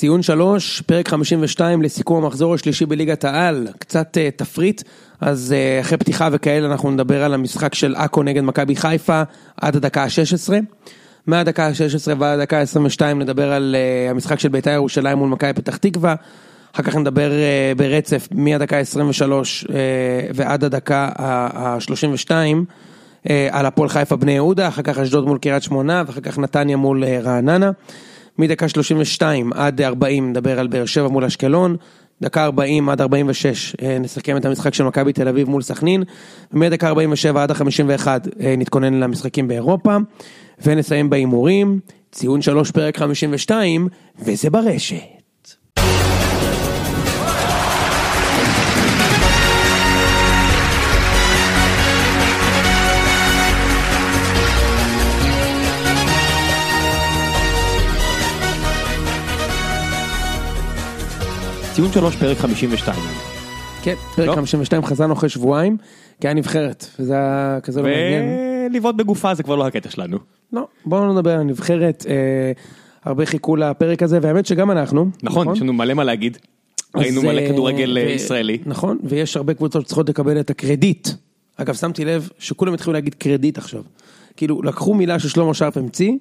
ציון שלוש, פרק 52 לסיכום המחזור השלישי בליגת העל, קצת uh, תפריט, אז uh, אחרי פתיחה וכאלה אנחנו נדבר על המשחק של עכו נגד מכבי חיפה עד הדקה ה-16. מהדקה ה-16 ועד הדקה ה-22 נדבר על uh, המשחק של בית"ר ירושלים מול מכבי פתח תקווה, אחר כך נדבר uh, ברצף מהדקה ה-23 uh, ועד הדקה ה-32 uh, על הפועל חיפה בני יהודה, אחר כך אשדוד מול קריית שמונה ואחר כך נתניה מול uh, רעננה. מדקה 32 עד 40 נדבר על באר שבע מול אשקלון, דקה 40 עד 46 נסכם את המשחק של מכבי תל אביב מול סכנין, ומדקה 47 עד ה-51 נתכונן למשחקים באירופה, ונסיים בהימורים, ציון 3 פרק 52, וזה ברשת. ציון שלוש פרק 52. כן, פרק לא? 52 חזרנו אחרי שבועיים, כי היה נבחרת, וזה היה כזה לא מעניין. ולבעוט בגופה זה כבר לא הקטע שלנו. לא, בואו לא נדבר על הנבחרת, אה, הרבה חיכו לפרק הזה, והאמת שגם אנחנו. נכון, יש לנו מלא מה להגיד. ראינו מלא אה, כדורגל אה, ו- ישראלי. נכון, ויש הרבה קבוצות שצריכות לקבל את הקרדיט. אגב, שמתי לב שכולם התחילו להגיד קרדיט עכשיו. כאילו, לקחו מילה ששלמה שרף המציא,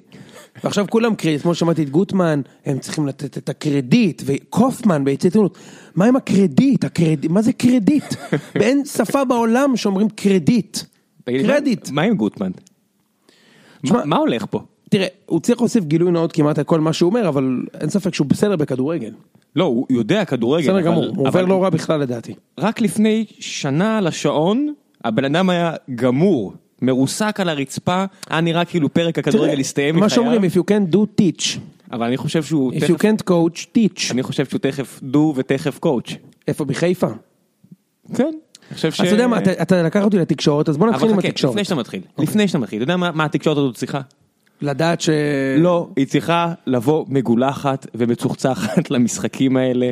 ועכשיו כולם קרדיט, כמו ששמעתי את גוטמן, הם צריכים לתת את הקרדיט, וקופמן ביציע עיתונות, מה עם הקרדיט? הקרדיט, מה זה קרדיט? ואין שפה בעולם שאומרים קרדיט. תגיד, מה- קרדיט. מה עם גוטמן? מה- מה הולך פה? תראה, הוא צריך להוסיף גילוי נאות כמעט על כל מה שהוא אומר, אבל אין ספק שהוא בסדר בכדורגל. לא, הוא יודע כדורגל. בסדר גמור, הוא עובר אבל לא רע בכלל לדעתי. רק לפני שנה על השעון, הבן אדם היה גמור, מרוסק על הרצפה, היה נראה כאילו פרק הכדורגל הסתיים מה מחייו. שאומרים, if you can do teach, אבל אני חושב שהוא if you תכף, can't coach, teach. אני חושב שהוא תכף דו ותכף קואוץ'. איפה בחיפה? כן. חושב ש... אז אתה יודע מה, אתה- אתה לקח אותי לתקשורת, אז בוא נתחיל אבל עם חכה, התקשורת. לפני שאתה מתחיל, לפני שאתה מתחיל, אתה יודע מה מה התקשורת הזאת צריכה? לדעת ש... לא, היא צריכה לבוא מגולחת ומצוחצחת למשחקים האלה.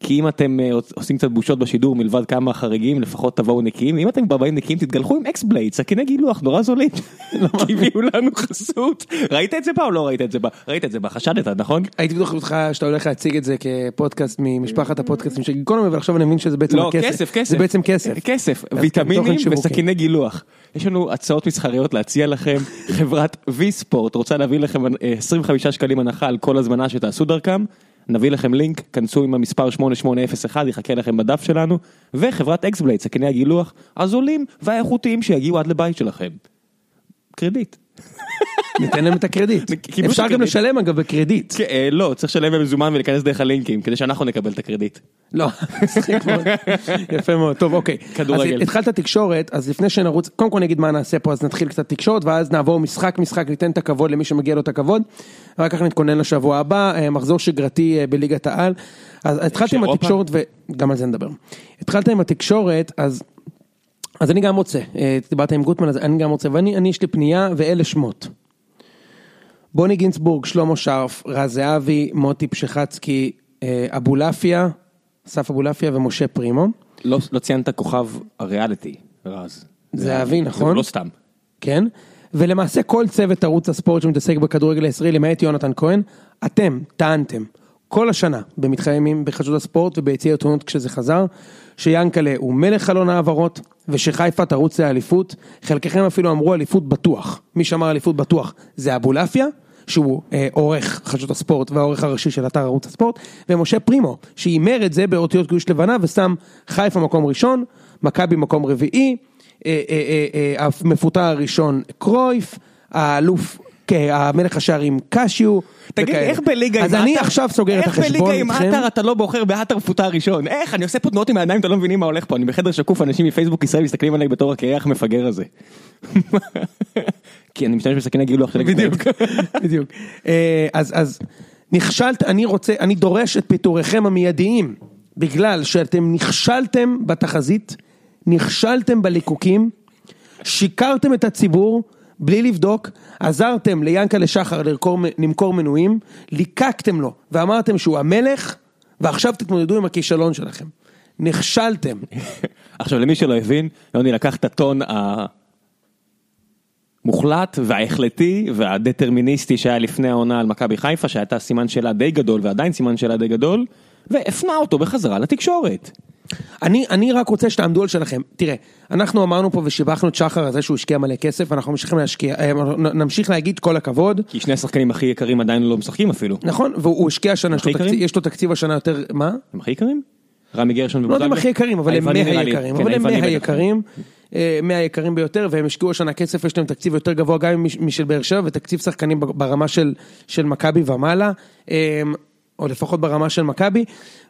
כי אם אתם אה, עושים קצת בושות בשידור מלבד כמה חריגים, לפחות תבואו נקיים. אם אתם באים נקיים, תתגלחו עם אקס בלייד, סכיני גילוח, נורא זולים. כי הביאו לנו חסות. ראית את זה בה או לא ראית את זה בה? ראית את זה בה, חשדת, נכון? הייתי בטוח אותך שאתה הולך להציג את זה כפודקאסט ממשפחת הפודקאסטים של גיקונומי, אבל עכשיו אני מבין שזה בעצם לא. כסף, כסף. זה בעצם כסף. כסף, אז כן, ויטמינים. וסכיני גילוח. יש לנו הצעות מסחריות להציע לכם, חברת וי ספורט רוצה להביא לכם אה, 25 שקלים הנחה על כל הזמנה שתעשו דרכם. נביא לכם לינק, כנסו עם המספר 8801, יחכה לכם בדף שלנו, וחברת אקסבלייד, סכיני הגילוח, הזולים והאיכותיים שיגיעו עד לבית שלכם. קרדיט. ניתן להם את הקרדיט. אפשר גם. לשלם אגב בקרדיט. כן, אה, לא, צריך לשלם במזומן ולהיכנס דרך הלינקים, כדי שאנחנו נקבל את הקרדיט. לא, מצחיק מאוד. יפה מאוד, טוב אוקיי. כדורגל. אז התחלת תקשורת, אז לפני שנרוץ, קודם כל נגיד מה נעשה פה, אז נתחיל קצת תקשורת, ואז נעבור משחק משחק, ניתן את הכבוד למי שמגיע לו את הכבוד, ואחר כך נתכונן לשבוע הבא, אה, מחזור שגרתי אה, בליגת העל. אז התחלתי עם? התקשורת, וגם על זה נדבר. התחלת עם התקשורת, אז... אז אני גם רוצה, אה, דיברת עם גוטמן, אז אני גם רוצה, ואני, אני יש לי פנייה ואלה שמות. בוני גינצבורג, שלמה שרף, רז זהבי, מוטי פשחצקי, אה, אבולעפיה, אסף אבולעפיה ומשה פרימו. לא לא ציינת כוכב הריאליטי, רז. זהבי, נכון? זה לא סתם. כן? ולמעשה כל צוות ערוץ הספורט שמתעסק בכדורגל הישראלי, למעט יונתן כהן, אתם טענתם כל השנה במתחיימים בחדשות הספורט וביציע העיתונות כשזה חזר, שיאנקלה הוא מלך חלון העברות, ושחיפה תרוץ לאליפות, חלקכם אפילו אמרו אליפות בטוח, מי שאמר אליפות בטוח זה אבולעפיה, שהוא אה, עורך חדשות הספורט והעורך הראשי של אתר ערוץ הספורט, ומשה פרימו, שהימר את זה באותיות גוש לבנה ושם חיפה מקום ראשון, מכבי מקום רביעי, אה, אה, אה, אה, המפוטר הראשון קרויף, האלוף, המלך השערים קשיו. תגיד, וכאלה. איך בליגה עם אז אני עטר- עכשיו סוגר את איך החשבון בליגה עם איתכם. עטר אתה לא בוחר בעטר מפוטר ראשון? איך? אני עושה פה תנועות עם העיניים, אתה לא מבינים מה הולך פה. אני בחדר שקוף, אנשים מפייסבוק ישראל מסתכלים עליי בתור הקרח המפגר הזה. כי אני משתמש בסכיני גילוח של בדיוק, בדיוק. אה, אז נכשלת, אני רוצה, אני דורש את פיטוריכם המיידיים, בגלל שאתם נכשלתם בתחזית, נכשלתם בליקוקים, שיקרתם את הציבור בלי לבדוק, עזרתם ליענקלה שחר למכור, מנויים, ליקקתם לו ואמרתם שהוא המלך, ועכשיו תתמודדו עם הכישלון שלכם. נכשלתם. עכשיו למי שלא הבין, יוני לקח את הטון המוחלט וההחלטי והדטרמיניסטי שהיה לפני העונה על מכבי חיפה שהייתה סימן שאלה די גדול ועדיין סימן שאלה די גדול והפנה אותו בחזרה לתקשורת. אני, אני רק רוצה שתעמדו על שלכם. תראה, אנחנו אמרנו פה ושיבחנו את שחר על זה שהוא השקיע מלא כסף, אנחנו ממשיכים להשקיע, אה, נמשיך להגיד כל הכבוד. כי שני השחקנים הכי יקרים עדיין לא משחקים אפילו. נכון, והוא השקיע השנה, יש יקרים? יש לו תקציב השנה יותר, מה? הם הכי יקרים? רמי גרשון לא יודע אם הכי יקרים, אבל הם. מהיקרים, כן, אבל הם. מהיקרים, אה, מהיקרים ביותר, והם השקיעו השנה כסף, יש להם תקציב יותר גבוה גם מש- משל באר שבע, ותקציב שחקנים ברמה של, של מכבי ומעלה, אה, או לפחות ברמה של מכבי,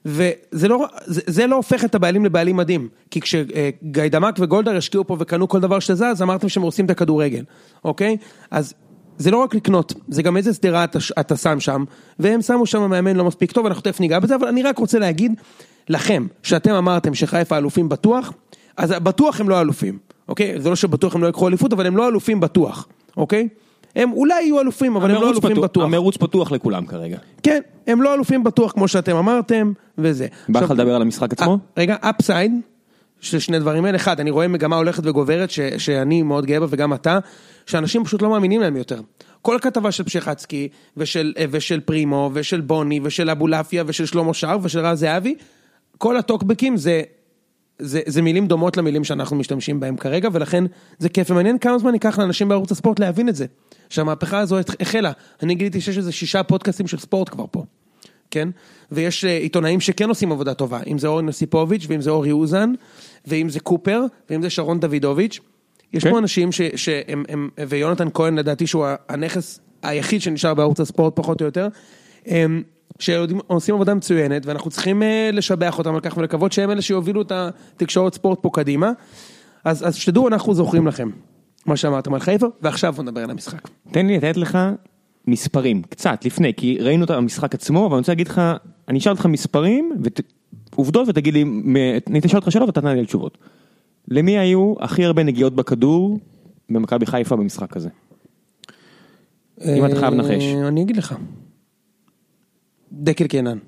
וזה לא, זה, זה לא הופך את הבעלים לבעלים מדהים, כי כשגיידמק וגולדהר השקיעו פה וקנו כל דבר שזז, אמרתם שהם הורסים את הכדורגל, אוקיי? אז זה לא רק לקנות, זה גם איזה שדרה אתה, אתה שם שם, והם שמו שם מאמן לא מספיק טוב, אנחנו תכף ניגע בזה, אבל אני רק רוצה להגיד לכם, שאתם אמרתם שחיפה אלופים בטוח, אז בטוח הם לא אלופים, אוקיי? זה לא שבטוח הם לא יקחו אליפות, אבל הם לא אלופים בטוח, אוקיי? הם אולי יהיו אלופים, אבל הם לא אלופים פתוח- בטוח. המרוץ פתוח לכולם כרגע. כן, הם לא אלופים בטוח כמו שאתם אמרתם, וזה. בא לך לדבר על המשחק עצמו? אה, רגע, אפסייד, של שני דברים האלה, אחד, אני רואה מגמה הולכת וגוברת, ש, שאני מאוד גאה בה וגם אתה, שאנשים פשוט לא מאמינים להם יותר. כל הכתבה של פשחצקי, ושל, אה, ושל פרימו, ושל בוני, ושל אבולעפיה, ושל שלמה שר, ושל רז זהבי, כל הטוקבקים זה, זה, זה מילים דומות למילים שאנחנו משתמשים בהם כרגע, ולכן זה כיף ומעניין כמה זמן ייקח לאנשים בערוץ הספורט להבין את זה. שהמהפכה הזו החלה. אני גיליתי שיש איזה שישה פודקאסטים של ספורט כבר פה. כן? ויש אה, עיתונאים שכן עושים עבודה טובה, אם זה אורן יוסיפוביץ' ואם זה אורי אוזן, ואם זה קופר, ואם זה שרון דוידוביץ'. יש כן. פה אנשים ש, שהם, הם, ויונתן כהן לדעתי שהוא הנכס היחיד שנשאר בערוץ הספורט פחות או יותר, הם, שעושים עבודה מצוינת, ואנחנו צריכים אה, לשבח אותם על כך ולקוות שהם אלה שיובילו את התקשורת ספורט פה קדימה. אז, אז שתדעו, אנחנו זוכרים לכם מה שאמרתם על חיפה, ועכשיו בוא נדבר על המשחק. תן לי לתת לך מספרים, קצת לפני, כי ראינו את המשחק עצמו, אבל אני רוצה להגיד לך, אני אשאל אותך מספרים, ועובדות, ותגיד לי, מ- אני אשאל אותך שאלות ואתה תענה לי תשובות. למי היו הכי הרבה נגיעות בכדור במכבי חיפה במשחק הזה? אם אתה חייב לנחש. אה, אני אגיד לך. דקל קינן.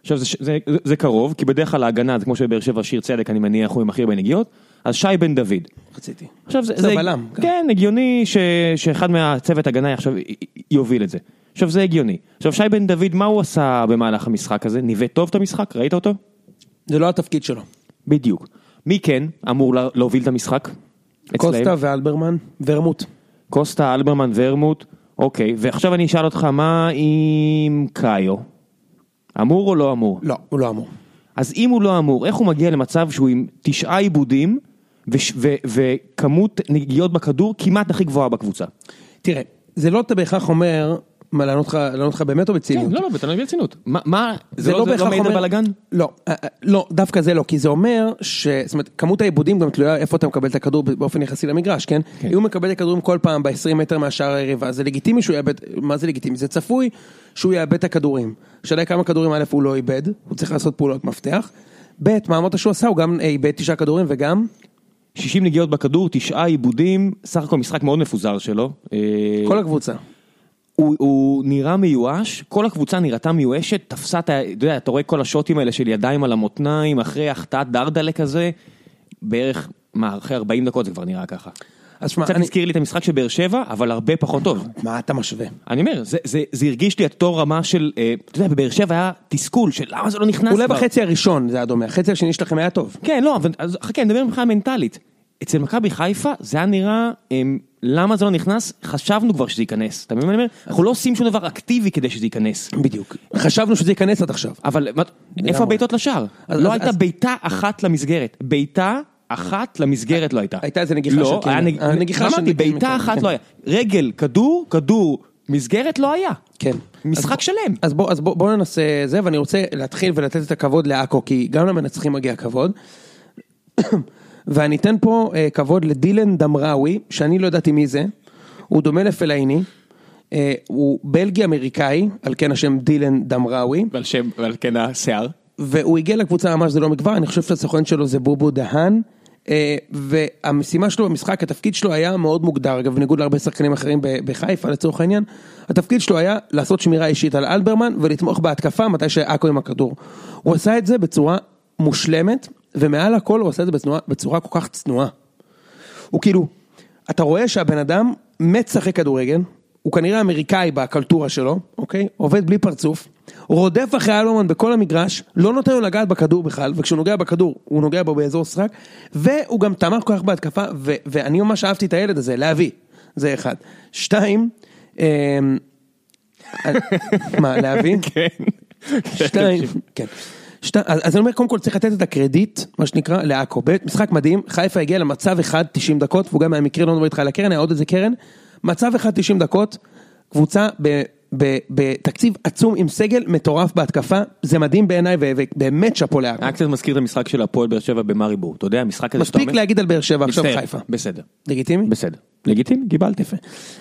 עכשיו זה, זה, זה, זה קרוב, כי בדרך כלל ההגנה, זה כמו שבאר שבע שיר צדק, אני מניח, הוא עם הכי הרבה נגיעות, אז שי בן דוד. רציתי. עכשיו זה, זה בלם, גם. כן, הגיוני ש, שאחד מהצוות הגנה עכשיו יוביל את זה. עכשיו זה הגיוני. עכשיו שי בן דוד, מה הוא עשה במהלך המשחק הזה? ניווט טוב את המשחק? ראית אותו? זה לא התפקיד שלו. בדיוק. מי כן אמור לה- להוביל את המשחק? קוסטה? ואלברמן ורמוט. קוסטה, אלברמן ורמוט, אוקיי, ועכשיו אני אשאל אותך, מה עם קאיו? אמור או לא אמור? לא, הוא לא אמור. אז אם הוא לא אמור, איך הוא מגיע למצב שהוא עם תשעה עיבודים וכמות נגיעות בכדור כמעט הכי גבוהה בקבוצה? תראה, זה לא אתה בהכרח אומר, מה לענות לך, באמת או בציניות? לא, לא, בתנאי ברצינות. מה, מה, זה לא, זה לא בהכרח מעיד על אומר- בלאגן? לא, אה, אה, לא, דווקא זה לא, כי זה אומר ש... זאת אומרת, כמות העיבודים גם תלויה איפה אתה מקבל את הכדור באופן יחסי למגרש, כן? אם הוא מקבל את הכדורים כל פעם ב-20 מטר מהשער היריבה, זה לגיטימי שהוא יאבד, מה זה לגיטימי? זה צפוי שהוא יאבד את הכדורים. השאלה היא כמה כדורים א' הוא לא איבד, הוא צריך לעשות פעולות מפתח. ב', מה אמרת שהוא עשה? הוא גם איבד תשעה כדורים וגם... 60 נגיעות בכדור, תשעה עיבודים, סך הכל משחק מאוד מפוזר שלו. אה, כל הקבוצה. הוא, הוא נראה מיואש, כל הקבוצה נראתה מיואשת, תפסה את ה... אתה יודע, אתה רואה כל השוטים האלה של ידיים על המותניים, אחרי החטאת דרדלה כזה, בערך, מה, אחרי 40 דקות זה כבר נראה ככה. אז שמע, קצת אני... הזכיר לי את המשחק של באר שבע, אבל הרבה פחות טוב. מה אתה משווה? אני אומר, זה, זה, זה הרגיש לי את אותו רמה של, אה, אתה יודע, בבאר שבע היה תסכול של למה זה לא נכנס אולי כבר. בחצי הראשון זה היה דומה, החצי השני שלכם היה טוב. כן, לא, אבל אז חכה, נדבר מבחינה מנטלית. אצל מכבי חיפה זה היה נראה, הם, למה זה לא נכנס? חשבנו כבר שזה ייכנס. אתה מבין מה אני אומר? אנחנו לא עושים שום דבר אקטיבי כדי שזה ייכנס. בדיוק. חשבנו שזה ייכנס עד עכשיו. אבל איפה הבעיטות לשער? אז- לא אז- הייתה אז- בעיטה אחת למסגרת. בעיטה אחת למסגרת לא הייתה. הייתה איזה נגיחה של לא. היה נג- הנגיחה של אמרתי, בעיטה אחת כן. לא היה. רגל, כדור, כדור, מסגרת לא היה. כן. משחק אז- שלם. אז בוא, אז בוא, בוא ננסה זה, ואני רוצה להתחיל ולתת את הכבוד לעכו, כי גם למנצחים מגיע כבוד. ואני אתן פה אה, כבוד לדילן דמראווי, שאני לא ידעתי מי זה, הוא דומה לפלאיני, אה, הוא בלגי אמריקאי, על כן השם דילן דמראווי, ועל שם, ועל כן השיער. והוא הגיע לקבוצה ממש זה לא מכבר, אני חושב שהסוכן שלו זה בובו דהן, אה, והמשימה שלו במשחק, התפקיד שלו היה מאוד מוגדר, אגב, בניגוד להרבה שחקנים אחרים בחיפה לצורך העניין, התפקיד שלו היה לעשות שמירה אישית על אלברמן ולתמוך בהתקפה מתי שעכו עם הכדור. הוא עשה את זה בצורה מושלמת, ומעל הכל הוא עשה את זה בצורה, בצורה כל כך צנועה. הוא כאילו, אתה רואה שהבן אדם מת לשחק כדורגל, הוא כנראה אמריקאי בקלטורה שלו, אוקיי? עובד בלי פרצוף, רודף אחרי אלומן בכל המגרש, לא נותן לו לגעת בכדור בכלל, וכשהוא נוגע בכדור, הוא נוגע בו באזור סרק, והוא גם תמך כל כך בהתקפה, ו- ואני ממש אהבתי את הילד הזה, להביא, זה אחד. שתיים, אמ, מה, להביא? כן. שתיים, כן. אז, אני אומר, קודם כל צריך לתת את הקרדיט, מה שנקרא, לעכו. באמת, משחק מדהים, חיפה הגיע למצב אחד 90 דקות, והוא גם היה מקרה, לא מדבר איתך על הקרן, היה עוד איזה קרן. מצב אחד 90 דקות, קבוצה בתקציב עצום עם סגל מטורף בהתקפה, זה מדהים בעיניי, ובאמת שאפו לעכו. היה קצת מזכיר את המשחק של הפועל באר שבע במאריבור, אתה יודע, המשחק הזה מספיק להגיד על באר שבע, עכשיו. חיפה. בסדר, לגיטימי? בסדר. לגיטימי, קיבלתי. יפה.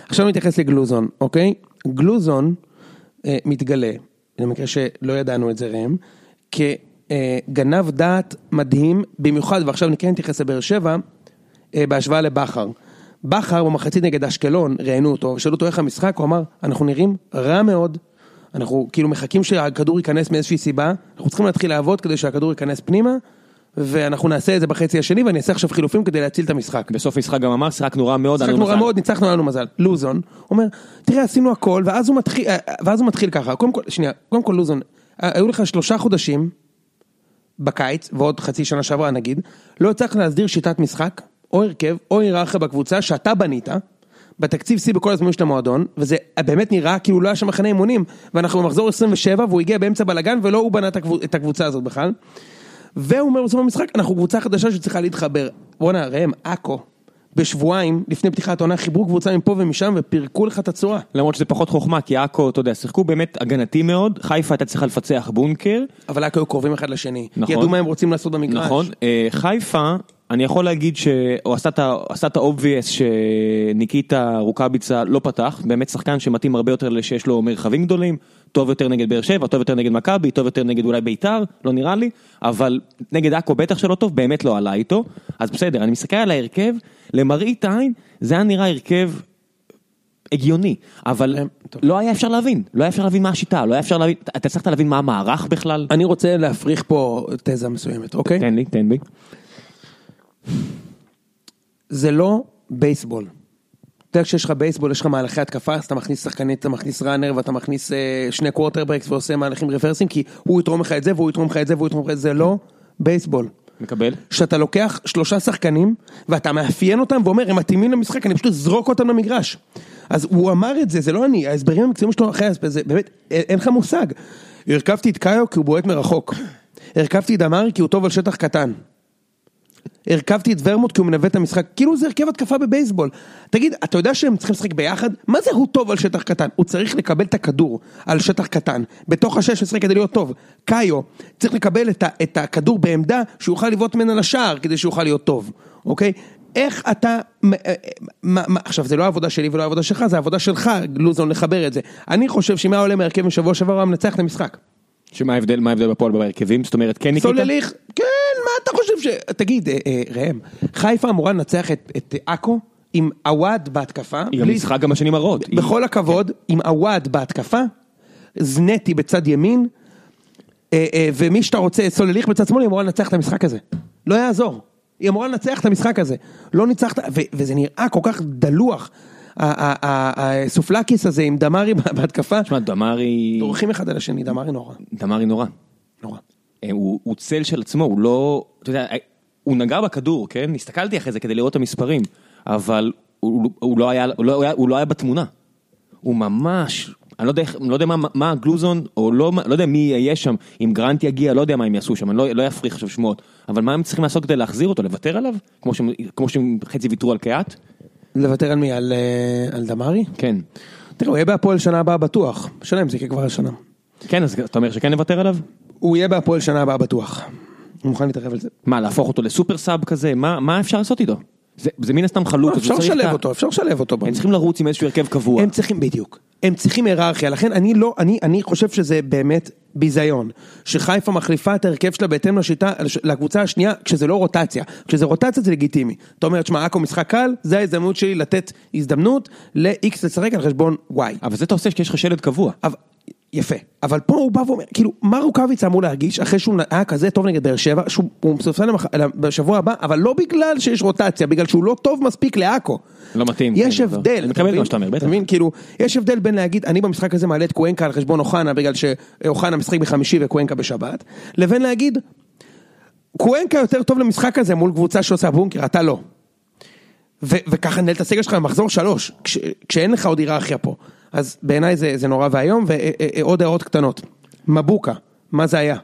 עכשיו נתייחס לגלוזון, אוקיי? גלוזון אה, מתגלה, למקרה שלא ידענו את זה ראם, כגנב דעת מדהים, במיוחד, ועכשיו אני כן נתייחס לבאר שבע, אה, בהשוואה לבכר. בכר במחצית נגד אשקלון, ראיינו אותו, ושאלו אותו איך המשחק, הוא אמר, אנחנו נראים רע מאוד, אנחנו כאילו מחכים שהכדור ייכנס מאיזושהי סיבה, אנחנו צריכים להתחיל לעבוד כדי שהכדור ייכנס פנימה, ואנחנו נעשה את זה בחצי השני, ואני אעשה עכשיו חילופים כדי להציל את המשחק. בסוף המשחק גם אמר, שיחקנו רע מאוד, שיחקנו רע מזל." מאוד, ניצחנו, היה לנו מזל. לוזון, אומר, תראה, עשינו הכל, ואז הוא מתחיל, אה, ואז הוא מתחיל ככה, קודם כל, שנייה, קודם כל לוזון, אה, היו לך שלושה חודשים בקיץ, ועוד חצי שנה שעברה נגיד, לא הצלחת להסדיר שיטת משחק, או הרכב, או היררכיה בקבוצה שאתה בנית, בתקציב שיא בכל הזמנים של המועדון, וזה באמת נראה כאילו לא היה שם מחנה אימונים, ואנחנו במחזור 27, והוא הגיע באמצע בלאגן, ולא הוא בנה את הקבוצ- את הקבוצה הזאת בכלל. והוא אומר בסוף המשחק, אנחנו קבוצה חדשה שצריכה להתחבר. בואנה, ראם, עכו, בשבועיים, לפני פתיחת העונה, חיברו קבוצה מפה ומשם ופירקו לך את הצורה. למרות שזה פחות חוכמה, כי עכו, אתה יודע, שיחקו באמת הגנתי מאוד, חיפה הייתה צריכה לפצח בונקר, אבל עכו היו קרובים אחד לשני. נכון. ידעו מה הם רוצים לעשות במגרש. נכון, אה, חיפה, אני יכול להגיד שהוא עשה את ה- עשה את ה-obvious שניקיטה רוקאביצה לא פתח, באמת שחקן שמתאים הרבה יותר לשיש לו מרחבים גדולים, טוב יותר נגד באר שבע, טוב יותר נגד מכבי, טוב יותר נגד אולי ביתר, לא נראה לי, אבל נגד עכו בטח שלא טוב, באמת לא עלה איתו, אז בסדר, אני מסתכל על ההרכב, למראית עין, זה היה נראה הרכב הגיוני, אבל אה. לא היה אפשר להבין, לא היה אפשר להבין מה השיטה, לא היה אפשר להבין, אתה הצלחת להבין מה המערך בכלל? אני רוצה להפריך פה תזה מסוימת, אוקיי? תן לי, תן בי. זה לא בייסבול. אתה יודע, כשיש לך בייסבול, יש לך מהלכי התקפה, אז אתה מכניס שחקנית, אתה מכניס runner, ואתה מכניס אה, שני quarterbacks ועושה מהלכים reverseים, כי הוא יתרום לך את זה, והוא יתרום לך את זה, והוא יתרום לך את זה, לא בייסבול. מקבל? שאתה לוקח שלושה שחקנים, ואתה מאפיין אותם ואומר, הם מתאימים למשחק, אני פשוט אזרוק אותם למגרש. אז הוא אמר את זה, זה לא אני, ההסברים המקצועיים שלו אחרי ההסבר, זה באמת, אין לך מושג. הרכבתי את קאיו כי הוא בועט מרחוק. הרכבתי את דמארי כי הוא טוב על שטח קטן. הרכבתי את ורמוט כי הוא מנווט את המשחק, כאילו זה הרכב התקפה בבייסבול. תגיד, אתה יודע שהם צריכים לשחק ביחד? מה זה הוא טוב על שטח קטן? הוא צריך לקבל את הכדור על שטח קטן, בתוך ה-16 כדי להיות טוב. קאיו צריך לקבל את, ה- את הכדור בעמדה שהוא יוכל לבעוט ממנה לשער כדי שהוא יוכל להיות טוב, אוקיי? איך אתה, מ- אה, מה, מה, עכשיו זה לא העבודה שלי ולא העבודה שלך, זה העבודה שלך, לוזון, לחבר את זה. אני חושב שאם היה עולה מהרכב משבוע שעבר, הוא היה מנצח את המשחק. שמה ההבדל, מה ההבדל בפועל בהרכבים? זאת אומרת, כן ניקיטה? סולליך, כן, מה אתה חושב ש... תגיד, אה, אה, ראם, חיפה אמורה לנצח את, עכו עם עווד בהתקפה. היא גם ניצחה גם בשנים הרעות. בכל הכבוד, עם עווד בהתקפה, זנטי בצד ימין, אה, ומי שאתה רוצה, סולליך בצד שמאל, היא אמורה לנצח את המשחק הזה. לא יעזור. היא אמורה לנצח את המשחק הזה. לא ניצחת, וזה נראה כל כך דלוח. הסופלקיס הזה עם דמארי בהתקפה, תשמע, דמרי... דורכים אחד על השני, דמארי נורא. דמרי נורא. נורא. אה, הוא צל של עצמו, הוא לא... אתה יודע, אה, הוא נגע בכדור, כן? הסתכלתי אחרי זה כדי לראות את המספרים, אבל הוא לא היה- לא לא היה בתמונה. הוא ממש... אני לא יודע, לא יודע מה, מה הגלוזון, או לא, לא יודע מי יהיה שם, אם גרנט יגיע, לא יודע מה הם יעשו שם, אני לא, לא אפריך עכשיו שמועות, אבל מה הם צריכים לעשות כדי להחזיר אותו, לוותר עליו? כמו שהם, כמו שהם חצי ויתרו על קיאט? לוותר על מי? על, אה, על דמארי? כן. תראה, הוא יהיה בהפועל שנה הבאה בטוח. השאלה אם זה יקרה כבר השנה. כן, אז אתה אומר שכן נוותר עליו? הוא יהיה בהפועל שנה הבאה בטוח. הוא מוכן להתערב על זה. מה, להפוך אותו לסופר סאב כזה? מה, מה אפשר לעשות איתו? זה, זה מן הסתם חלוץ. אז אפשר לשלב אותו, אפשר לשלב אותו. הם צריכים לרוץ עם איזשהו הרכב קבוע. הם צריכים, בדיוק. הם צריכים היררכיה, לכן אני לא, אני, אני חושב שזה באמת ביזיון. שחיפה מחליפה את ההרכב שלה בהתאם לשיטה, לקבוצה השנייה, כשזה לא רוטציה. כשזה רוטציה זה לגיטימי. אתה אומר, תשמע, עכו משחק קל, זה ההזדמנות שלי לתת הזדמנות ל-X לשחק על חשבון Y. אבל זה אתה עושה כשיש לך שלד קבוע. אבל יפה, אבל פה הוא בא ואומר, כאילו, מה רוקאביצה אמור להרגיש אחרי שהוא היה כזה טוב נגד באר שבע, שהוא מסופסל בשבוע הבא, אבל לא בגלל שיש רוטציה, בגלל שהוא לא טוב מספיק לעכו. לא מתאים. יש כן, הבדל, אני מקבל את מה שאתה אומר, בטח. אתה מבין, כאילו, יש הבדל בין להגיד, אני במשחק הזה מעלה את קוונקה על חשבון אוחנה, בגלל שאוחנה משחק בחמישי וקוונקה בשבת, לבין להגיד, קוונקה יותר טוב למשחק הזה מול קבוצה שעושה בונקר, אתה לא. ו- וככה נהל את הסגל שלך במחזור שלוש, כש- כשאין לך עוד היררכיה פה. אז בעיניי זה, זה נורא ואיום, ועוד הערות קטנות. מבוקה, מה זה היה?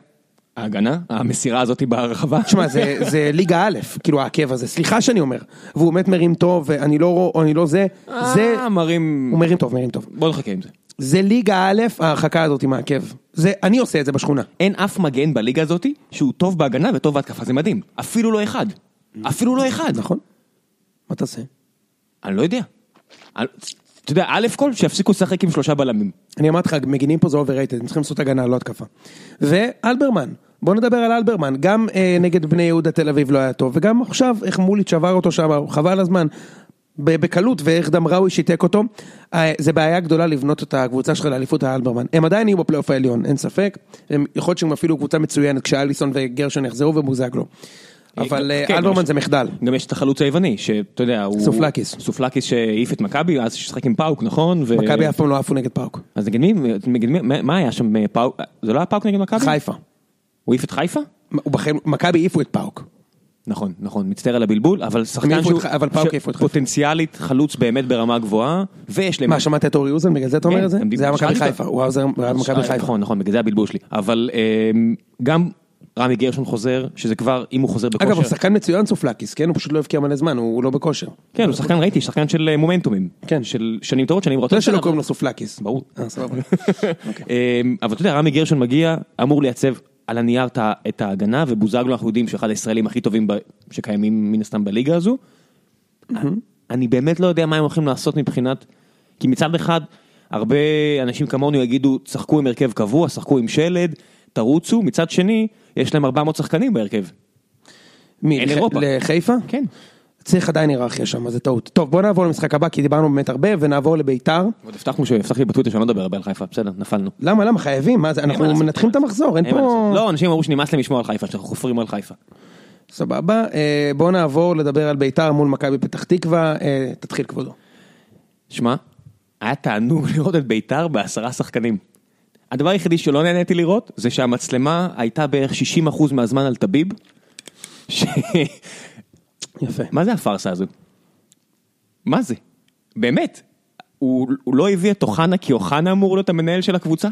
ההגנה, המסירה הזאת בהרחבה. תשמע, זה, זה ליגה א', כאילו העקב הזה, סליחה שאני אומר. והוא באמת מרים טוב, ואני לא, אני לא זה, זה, אה, מרים... הוא מרים טוב, מרים טוב. בוא נחכה עם זה. זה ליגה א', ההרחקה הזאת עם העקב. זה, אני עושה את זה בשכונה. אין אף מגן בליגה הזאת שהוא טוב בהגנה וטוב בהתקפה, זה מדהים. אפילו לא אחד. אפילו לא אחד. נכון? מה תעשה? אני לא יודע. אתה יודע, א' כל, שיפסיקו לשחק עם שלושה בלמים. אני אמרתי לך, מגינים פה זה overrated, הם צריכים לעשות הגנה, לא התקפה. ואלברמן, בוא נדבר על אלברמן, גם אה, נגד בני יהודה תל אביב לא היה טוב, וגם עכשיו, איך מוליץ' שבר אותו שם, חבל הזמן, בקלות, ואיך דמראוי שיתק אותו. אה, זה בעיה גדולה לבנות את הקבוצה שלך לאליפות האלברמן. הם עדיין יהיו בפלייאוף העליון, אין ספק. הם, יכול להיות שהם אפילו קבוצה מצוינת כשאליסון וגרשון יחזרו ובוזגלו. אבל אה, כן, אלברמן זה מחדל. גם יש את החלוץ היווני, שאתה יודע, הוא... סופלקיס. סופלקיס שהעיף את מכבי, אז ששחק עם פאוק, נכון? מכבי אף פעם לא עפו נגד פאוק. אז נגד מי? מה- היה שם? אה, פאוק? זה לא היה פאוק נגד מכבי? חיפה. הוא העיף את חיפה? מכבי העיפו את פאוק. נכון, נכון, מצטער על הבלבול, אבל שחקן שהוא... אבל פאוק. פוטנציאלית חלוץ באמת ברמה גבוהה, ויש להם... מה, שמעת את אורי אוזן? בגלל זה אתה אומר כן, את זה? זה היה מכבי חיפה, הוא היה במכבי חיפה. נכון, נכון, בגלל זה הבלבול שלי. אבל אמ, גם רמי גרשון חוזר, שזה כבר, אם הוא חוזר בכושר... אגב, הוא שחקן מצוין סופלקיס, כן? הוא פשוט לא הבקיע מלא זמן, הוא לא בכושר. כן, הוא שחקן, ראיתי, שחקן של אה, מומנטומים. כן. של שנים טובות, שנים רעות. אתה יודע שלא קוראים לו סופלקיס. ברור. אה, סבבה. אמ, אבל אתה יודע, רמי גרשון מגיע, אמור לייצב על הנייר את ההגנה, ובוזגלו אנחנו יודעים שאחד הישראלים הכי טובים שקיימים מן הסתם בליגה הזו. אני באמת לא יודע מה הם הולכים לעשות מבחינת, כי מצד אחד, הרבה אנשים כמונו יגידו, צחקו עם הרכב קבוע, שחקו עם שלד, תרוצו, מצד שני, יש להם 400 שחקנים בהרכב. מי. לחיפה? כן. צריך עדיין היררכיה שם, זה טעות. טוב, בוא נעבור למשחק הבא, כי דיברנו באמת הרבה, ונעבור לביתר. עוד הבטחנו שהבטחתי בטוויטר שאני לא מדבר הרבה על חיפה, בסדר, נפלנו. למה, למה? חייבים, מה זה? אנחנו מנתחים את המחזור, אין פה... לא, אנשים אמרו שנמאס להם לשמוע על חיפה, שאנחנו חופרים על חיפה. סבבה, אה, בוא נעבור לדבר על ביתר מול מכבי פתח תקווה, אה, תתחיל כבודו. שמע, היה תענוג לראות את ביתר בעשרה שחקנים. הדבר היחידי שלא נהניתי לראות, זה שהמצלמה הייתה בערך 60% מהזמן על טביב. ש... יפה. מה זה הפארסה הזו? מה זה? באמת. הוא, הוא לא הביא את אוחנה כי אוחנה אמור להיות המנהל של הקבוצה?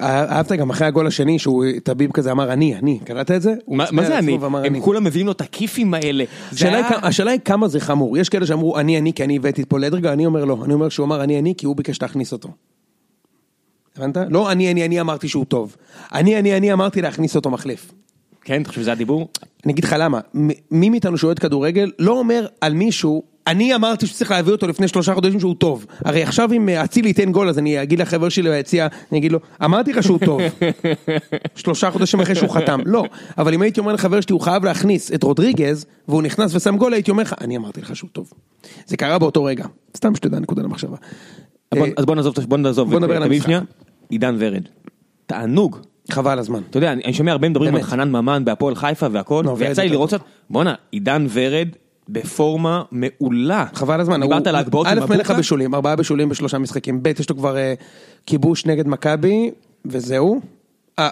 אה, אהבת גם אחרי הגול השני, שהוא, טביב כזה אמר אני, אני, קראת את זה? מה, זה אני? הם כולם מביאים לו את הכיפים האלה. השאלה היא היה- כמה- השאלה היא כמה זה חמור, יש כאלה שאמרו אני אני כי אני הבאתי את פולדרגה, אני אומר לא, אני אומר שהוא אמר אני אני כי הוא ביקש להכניס אותו. הבנת? לא אני אני אני אמרתי שהוא טוב, אני אני אני אמרתי להכניס אותו מחליף. כן, אתה חושב שזה הדיבור? אני אגיד לך למה, מי מאיתנו שאוהד כדורגל לא אומר על מישהו, אני אמרתי שצריך להביא אותו לפני שלושה חודשים שהוא טוב. הרי עכשיו אם אה, אצילי ייתן גול אז אני אגיד לחבר שלי ביציע, אני אגיד לו, אמרתי לך שהוא טוב. שלושה חודשים אחרי שהוא חתם. לא, אבל אם הייתי אומר לחבר שלי הוא חייב להכניס את רודריגז, והוא נכנס ושם גול, הייתי אומר לך, אני אמרתי לך שהוא טוב. זה קרה באותו רגע. סתם שתדע נקודה למחשבה. אז בוא- אה, אז בוא נעזוב, בוא נעזוב. בוא נדבר על טביב המשחק. עידן ורד. תענוג. חבל הזמן. אתה יודע, אני אני שומע הרבה מדברים. על חנן ממן בהפועל חיפה והכל, לא, ויצא לי לראות. קצת, בואנה, עידן ורד בפורמה מעולה. חבל הזמן, דיברת על ההגבהות א' עם מלך מבוקה? הבישולים, ארבעה בישולים בשלושה משחקים, ב' יש לו כבר אה, כיבוש נגד מכבי, וזהו. אה,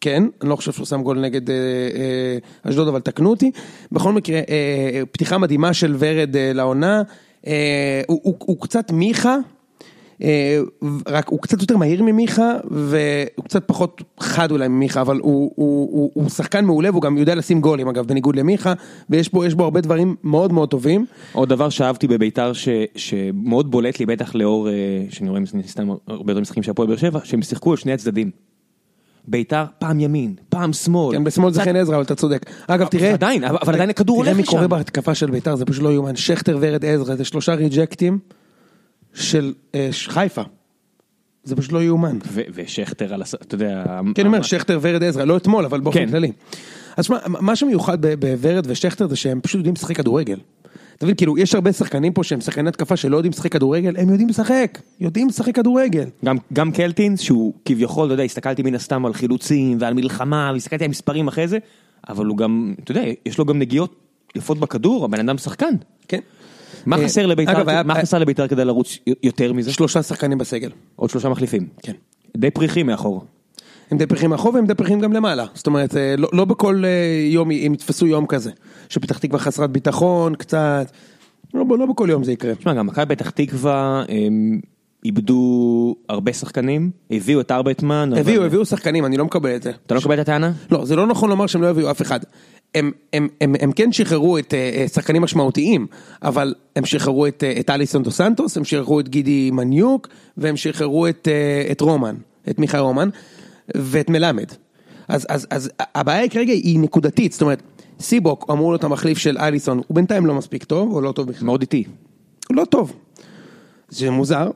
כן, אני לא חושב שהוא שם גול נגד אה, אה, אשדוד, אבל תקנו אותי. בכל מקרה, אה, פתיחה מדהימה של ורד אה, לעונה, אה, הוא, הוא, הוא קצת מיכה. אה, רק הוא קצת יותר מהיר ממיכה והוא קצת פחות חד אולי ממיכה אבל הוא, הוא, הוא, הוא שחקן מעולה והוא גם יודע לשים גולים אגב בניגוד למיכה ויש בו, בו הרבה דברים מאוד מאוד טובים. עוד דבר שאהבתי בביתר ש- שמאוד בולט לי בטח לאור, אה, שאני רואה סתם הרבה יותר משחקים של הפועל באר שבע, שהם שיחקו על שני הצדדים. ביתר פעם ימין, פעם שמאל. כן, בשמאל זה חן עזרא, אבל אתה צודק. אגב, תראה... עדיין, אבל- עדיין הכדור תראה הולך מי לשם. קורה בהתקפה של ביתר, זה פשוט לא יאומן. שכטר ורד עזרא, זה שלושה ריג'קטים של אה, חיפה. זה פשוט לא יאומן. ושכטר על הס... אתה יודע... כן, אני אומר, שכטר ורד עזרא, לא אתמול, אבל באופן כן. כללי. אז שמע, מה שמיוחד בוורד ושכטר זה שהם פשוט יודעים לשחק כדורגל. אתה מבין, כאילו, יש הרבה שחקנים פה שהם שחקני התקפה שלא יודעים לשחק כדורגל, הם יודעים לשחק, יודעים לשחק כדורגל. גם, גם קלטינס, שהוא כביכול, אתה יודע, הסתכלתי מן הסתם על חילוצים ועל מלחמה, והסתכלתי על מספרים אחרי זה, אבל הוא גם, אתה יודע, יש לו גם נגיעות יפות בכדור, הבן אדם שחקן. כן. מה אה, חסר לביתר, מה חסר לביתר כדי לרוץ יותר מזה? שלושה שחקנים בסגל. עוד שלושה מחליפים. כן. די פריחים מאחור. הם די פריחים מאחור והם די פריחים גם למעלה. זאת אומרת, אה, לא, לא בכל אה, יום הם יתפסו יום כזה. שפתח תקווה חסרת ביטחון, קצת. לא, לא בכל יום זה יקרה. תשמע, גם מכבי פתח תקווה, הם איבדו הרבה שחקנים, הביאו את ארבטמן. אבל- הביאו, הביאו שחקנים, אני לא מקבל את זה. אתה לא מקבל את הטענה? לא, זה לא נכון לומר שהם לא הביאו אף אחד. הם, הם, הם, הם כן שחררו את אה, אה, שחקנים משמעותיים, אבל הם שחררו את, אה, את אליסון דו סנטוס, הם שחררו את גידי מניוק, והם שחררו את, את רומן, את מיכאל רומן, ואת מלמד. אז, אז, אז הבעיה כרגע היא נקודתית, זאת אומרת, סיבוק אמור להיות המחליף של אליסון, הוא בינתיים לא מספיק טוב, או לא טוב בכלל. מאוד איטי. לא טוב. זה מוזר.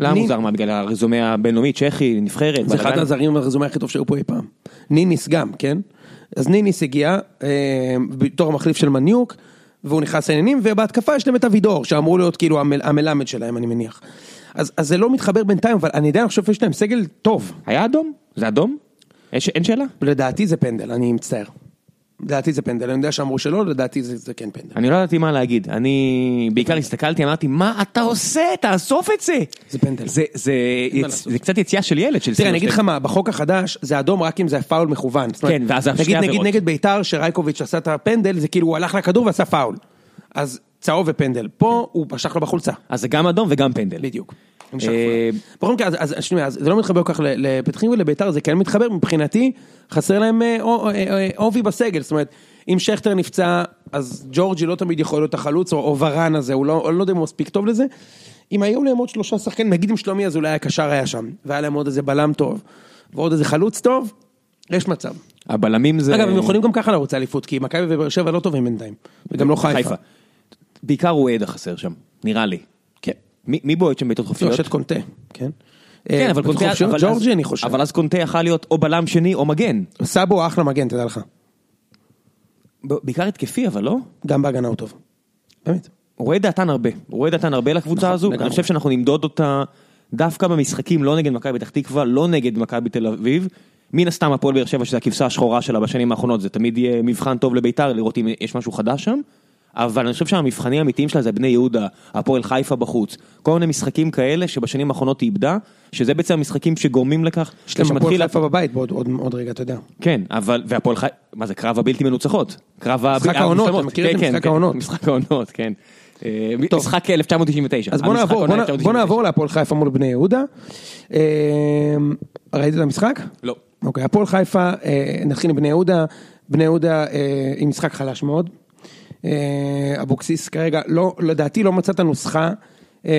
למה מוזר? מה, בגלל הרזומה הבינלאומי, צ'כי, נבחרת? זה אחד? הזרים עם הרזומה הכי טוב שהיו פה אי פעם. ניניס גם, כן? אז ניניס הגיע אה, בתור המחליף של מניוק, והוא נכנס לעניינים, ובהתקפה יש להם את אבידור, שאמור להיות כאילו המל, המלמד שלהם, אני מניח. אז, אז זה לא מתחבר בינתיים, אבל אני עדיין חושב שיש להם סגל טוב. היה אדום? זה אדום? יש- אין שאלה? לדעתי זה פנדל, אני מצטער. לדעתי זה פנדל, אני יודע שאמרו שלא, לדעתי זה, זה כן פנדל. אני לא ידעתי מה להגיד, אני בעיקר הסתכלתי, אמרתי, מה אתה עושה? תאסוף את זה! זה פנדל. זה, זה, יצ... זה קצת יציאה של ילד, של תראה, אני אגיד לך. מה, בחוק החדש זה אדום רק אם זה פאול מכוון. כן, ואז שתי נגיד, נגיד עבירות. נגד ביתר שרייקוביץ' עשה את הפנדל, זה כאילו הוא הלך לכדור ועשה פאול. אז צהוב ופנדל. פה הוא משך לו בחולצה. אז זה גם אדום וגם פנדל. בדיוק. אה. בכל מקרה, אז- שנייה, זה לא מתחבר כל כך לפתח תקווה ולביתר, זה כן מתחבר, מבחינתי, חסר להם אה, אה, עובי בסגל, זאת אומרת, אם שכטר נפצע, אז ג'ורג'י לא תמיד יכול להיות החלוץ, או ורן הזה, הוא לא לא יודע אם הוא מספיק טוב לזה. אם היו להם עוד שלושה שחקנים, נגיד אם שלומי אז אולי הקשר היה שם, והיה להם עוד איזה בלם טוב, ועוד איזה חלוץ טוב, יש מצב. הבלמים זה... אגב, הם יכולים גם ככה לרוץ לאליפות, כי מכבי ובאר שבע לא טובים בינתיים, וגם לא חיפה. בעיקר רואדה חסר שם, נראה לי. כן. מי מי בועט שם בעיטות חופשיות? יש את קונטה, כן? כן, אבל אה, קונטה... חופשיות, אבל ג'ורג'י אז- אני חושב. אבל אז קונטה יכול להיות או בלם שני או מגן. סאבו אחלה מגן, תדע לך. בעיקר התקפי, אבל לא? גם בהגנה הוא טוב. באמת. הוא רואה דעתן הרבה, הוא רואה דעתן הרבה לקבוצה נכון, הזו. אני חושב שאנחנו נמדוד אותה דווקא במשחקים, לא נגד מכבי פתח תקווה, לא נגד מכבי תל אביב. מן הסתם הפועל באר שבע שזה הכבשה השחורה שלה בשנים האחרונות, זה תמיד יהיה מבחן טוב לביתר, לראות אם יש משהו חדש שם. אבל אני חושב שהמבחנים האמיתיים שלה זה בני יהודה, הפועל חיפה בחוץ, כל מיני משחקים כאלה שבשנים האחרונות היא איבדה, שזה בעצם המשחקים שגורמים לכך, יש להם הפועל חיפה בבית בעוד עוד- עוד רגע, אתה יודע. כן, אבל, והפועל חיפה, מה זה קרב הבלתי מנוצחות? קרב הב- משחק העונות, המושלמות. אתה מכיר את כן? כן, משחק כן, העונות. משחק העונות, כן. אה, טוב. משחק 1999. אז בוא נעבור, בוא נ- 1999. בוא נעבור להפועל חיפה מול בני יהודה. אה, ראית את המשחק? לא. אוקיי, הפועל חיפה, אה, נתחיל עם בני יהודה, בני יהודה אה, עם משחק חלש מאוד. אה, אבוקסיס כרגע, לא, לדעתי לא מצא את הנוסחה, אה,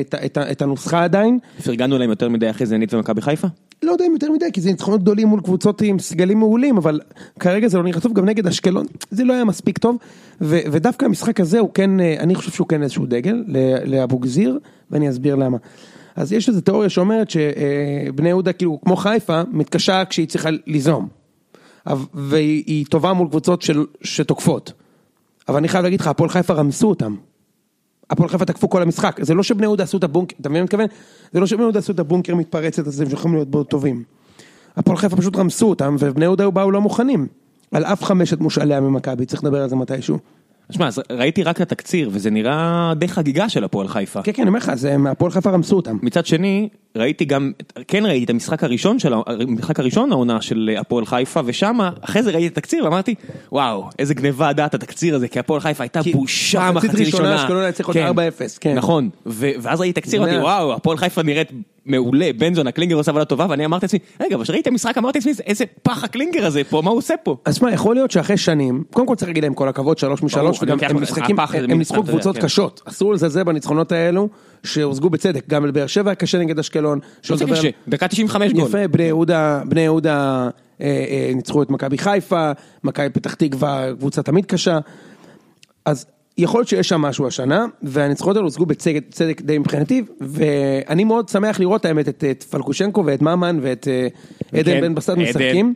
את ה- את ה- את הנוסחה עדיין. פרגנו להם יותר מדי אחרי זנית ומכבי חיפה? לא יודע אם יותר מדי, כי זה ניצחונות גדולים מול קבוצות עם סגלים מעולים, אבל כרגע זה לא נראה טוב, גם נגד אשקלון, זה לא היה מספיק טוב, ו- ודווקא המשחק הזה הוא כן, אה, אני חושב שהוא כן איזשהו דגל לאבוגזיר, ואני אסביר למה. אז יש איזו תיאוריה שאומרת שבני יהודה, כאילו, כמו חיפה, מתקשה כשהיא צריכה ליזום. והיא היא טובה מול קבוצות של, שתוקפות. אבל אני חייב להגיד לך, הפועל חיפה רמסו אותם. הפועל חיפה תקפו כל המשחק, זה לא שבני יהודה עשו את הבונקר, אתה מבין מה אני מתכוון? זה לא שבני יהודה עשו את הבונקר מתפרצת הזה שיכולים להיות בו טובים. הפועל חיפה פשוט רמסו אותם, ובני יהודה באו לא מוכנים. על אף חמשת מושאליה ממכבי, צריך לדבר על זה מתישהו. שמע, אז ראיתי רק את התקציר, וזה נראה די חגיגה של הפועל חיפה. כן, כן, אני אומר לך, הפועל חיפה רמסו אותם. מצד שני, ראיתי גם, כן ראיתי את המשחק הראשון של, המשחק הראשון העונה של הפועל חיפה, ושם, אחרי זה ראיתי את התקציר ואמרתי, וואו, איזה גניבה דעת התקציר הזה, כי הפועל חיפה הייתה בושה מחצית ראשונה. אשקלון היה צריך עוד כן, 4-0, כן. נכון, ו- ואז ראיתי תקציר, אמרתי. וואו, הפועל חיפה נראית מעולה, בן זונה, קלינגר עושה עבודה טובה, ואני אמרתי לעצמי, רגע, אבל כשראיתי את המשחק אמרתי לעצמי, איזה פח הקלינגר הזה פה, מה הוא עושה פה? אז שמע, יכול להיות שאחרי שנים, קודם כל צריך להגיד להם כל הכבוד, שלוש משלוש, וגם הם משחקים, הם ניצחו קבוצות כן. קשות. אסור לזלזל בניצחונות האלו, שהושגו בצדק, גם לבאר שבע היה קשה נגד אשקלון. לא זה קשה, דקה 95 גול. יפה, בני יהודה, בני יהודה אה, אה, ניצחו את מכבי חיפה, מכבי פתח תקווה, קבוצה תמיד קשה. אז יכול להיות שיש שם משהו השנה, והניצחונות האלו הושגו בצדק צדק די מבחינתי, ואני מאוד שמח לראות האמת את, את פלקושנקו ואת ממן ואת אה, עדן כן, בן בסט. משחקים.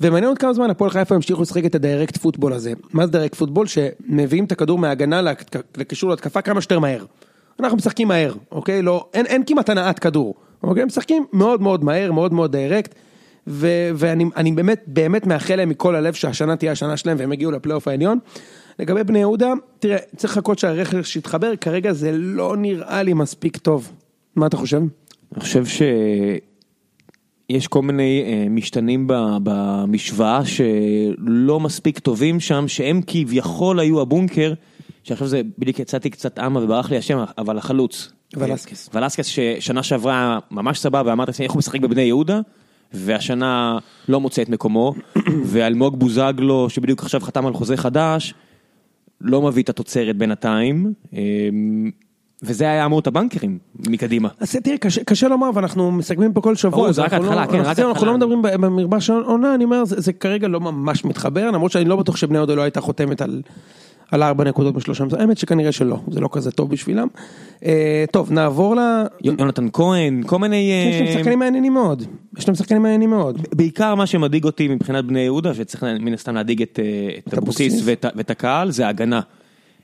ומעניין עוד כמה זמן הפועל חיפה המשיכו לשחק את ה direct football הזה. מה זה direct football? שמביאים את הכדור מהגנה לקישור להתקפה כמה שיותר מהר. אנחנו משחקים מהר, אוקיי? לא, אין, אין כמעט הנעת כדור. אוקיי? משחקים מאוד מאוד מהר, מאוד מאוד direct. ו- ואני אני באמת, באמת מאחל להם מכל הלב שהשנה תהיה השנה שלהם והם יגיעו לפלייאוף העליון. לגבי בני יהודה, תראה, צריך לחכות שהרכש יתחבר, כרגע זה לא נראה לי מספיק טוב. מה אתה חושב? אני חושב שיש כל מיני אה, משתנים במשוואה שלא מספיק טובים שם, שהם כביכול היו הבונקר, שעכשיו זה, בדיוק יצאתי קצת אמה וברח לי השם, אבל החלוץ. ולסקס. ולסקס ששנה שעברה ממש סבבה, ואמרת לעצמי איך הוא משחק בבני יהודה, והשנה לא מוצא את מקומו, ואלמוג בוזגלו שבדיוק עכשיו חתם על חוזה חדש, לא מביא את התוצרת בינתיים, אמ, וזה היה אמור את הבנקרים מקדימה. אז תראה, קשה, קשה לומר, ואנחנו מסכמים פה כל שבוע. ברור, אז זה רק אנחנו ההתחלה, לא- כן, אנחנו- רק אנחנו ההתחלה. לא מדברים במרבע של עונה, אני אומר, זה, זה כרגע לא ממש מתחבר, למרות שאני לא בטוח שבני יהודה לא הייתה חותמת על, על ארבע נקודות בשלושה, האמת שכנראה שלא, זה לא כזה טוב בשבילם. אה, טוב, נעבור ל... יונתן כהן, כל מיני... יש להם אה, שחקנים מעניינים מאוד, יש להם שחקנים מעניינים מאוד. בעיקר מה שמדאיג אותי מבחינת בני יהודה, שצריך מן הסתם להדאיג את, אה, אבוקסיס. ואת, ואת הקהל, זה ההגנה.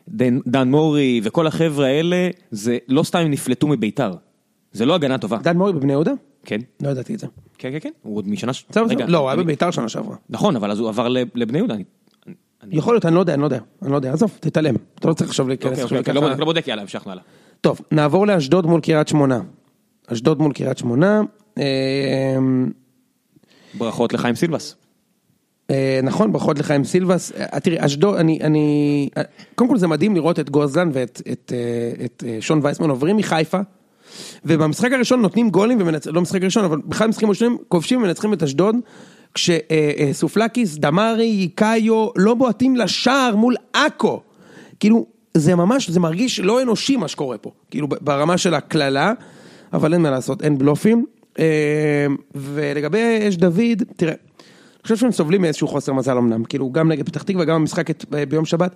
דן, דן מורי וכל החבר'ה האלה, זה לא סתם הם נפלטו מביתר. זה לא הגנה טובה. דן מורי בבני יהודה? כן, לא ידעתי את זה. כן, כן, כן, הוא עוד משנה... לא, הוא היה אני- בביתר שנה שעברה. נכון, אבל אז הוא עבר לב- לבני יהודה. יכול להיות, אני לא יודע, אני לא יודע, אני לא יודע, עזוב, תתעלם. אתה לא צריך עכשיו להיכנס אוקיי, אוקיי, לא. בודק- לא בודק, יאללה, המשכנו הלאה. טוב, נעבור לאשדוד מול קריית שמונה. אשדוד מול קריית שמונה. אה, ברכות לחיים סילבס. אה, נכון, ברכות לחיים סילבס. אה, תראי, אשדוד, אני, אני, אה, קודם כל זה מדהים לראות את גוזלן ואת את, את שון וייסמן עוברים מחיפה, ובמשחק הראשון נותנים גולים, ומנצ... לא משחק ראשון, אבל בכלל משחקים ראשונים, כובשים ומנצחים את אשדוד, כשסופלקיס, דמארי, קאיו, לא בועטים לשער מול עכו. כאילו, זה ממש, זה מרגיש לא אנושי מה שקורה פה, כאילו ברמה של הקללה, אבל אין מה לעשות, אין בלופים. אה, ולגבי אש דוד, תראה, אני חושב שהם סובלים מאיזשהו חוסר מזל אמנם, כאילו גם נגד פתח תקווה, גם במשחק את- ביום שבת.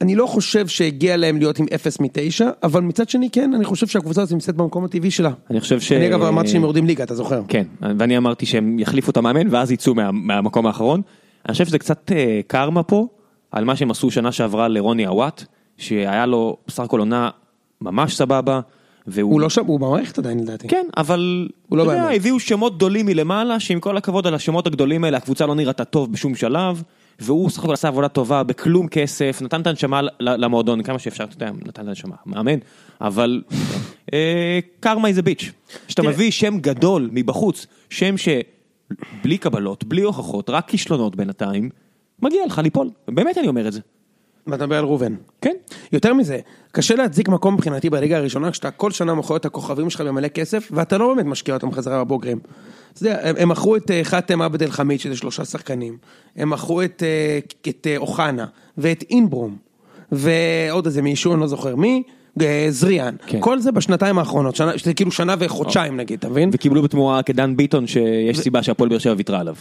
אני לא חושב שהגיע להם להיות עם 0 מ-9, אבל מצד שני כן, אני חושב שהקבוצה הזאת נמצאת במקום הטבעי שלה. אני חושב ש... אני אגב אמרתי שהם יורדים ליגה, אתה זוכר? כן, ואני אמרתי שהם יחליפו את המאמן ואז יצאו מה, מהמקום האחרון. אני חושב שזה קצת אה, קרמה פה, על מה שהם עשו שנה שעברה לרוני אוואט, שהיה לו בסך הכל עונה ממש סבבה. והוא... הוא לא שם, הוא במערכת עדיין לדעתי. כן, אבל... הוא לא באמת. הביאו שמות גדולים מלמעלה, שעם כל הכבוד על השמות הגדולים האלה, הקבוצה לא נראתה טוב בשום שלב, והוא סך הכל עשה עבודה טובה בכלום כסף, נתן את הנשמה למועדון, כמה שאפשר, אתה יודע, נתן את הנשמה, מאמן, אבל קרמה איזה ביץ'. כשאתה מביא שם גדול מבחוץ, שם שבלי קבלות, בלי הוכחות, רק כישלונות בינתיים, מגיע לך ליפול, באמת אני אומר את זה. ואתה מדבר על ראובן. כן. יותר מזה, קשה להחזיק מקום מבחינתי בליגה הראשונה, כשאתה כל שנה מוכר את הכוכבים שלך במלא כסף, ואתה לא באמת משקיע אותם חזרה בבוגרים. הם, מכרו את אה, חאתם עבד אל חמיד, שזה שלושה שחקנים. הם מכרו את, אה, את אה, אוחנה, ואת אינברום, ועוד איזה מישהו, אני לא זוכר מי, זריאן. כן. כל זה בשנתיים האחרונות, שנה, שזה כאילו שנה וחודשיים נגיד, אתה מבין? וקיבלו בתמורה כדן ביטון שיש סיבה שהפועל באר שבע ויתרה עליו.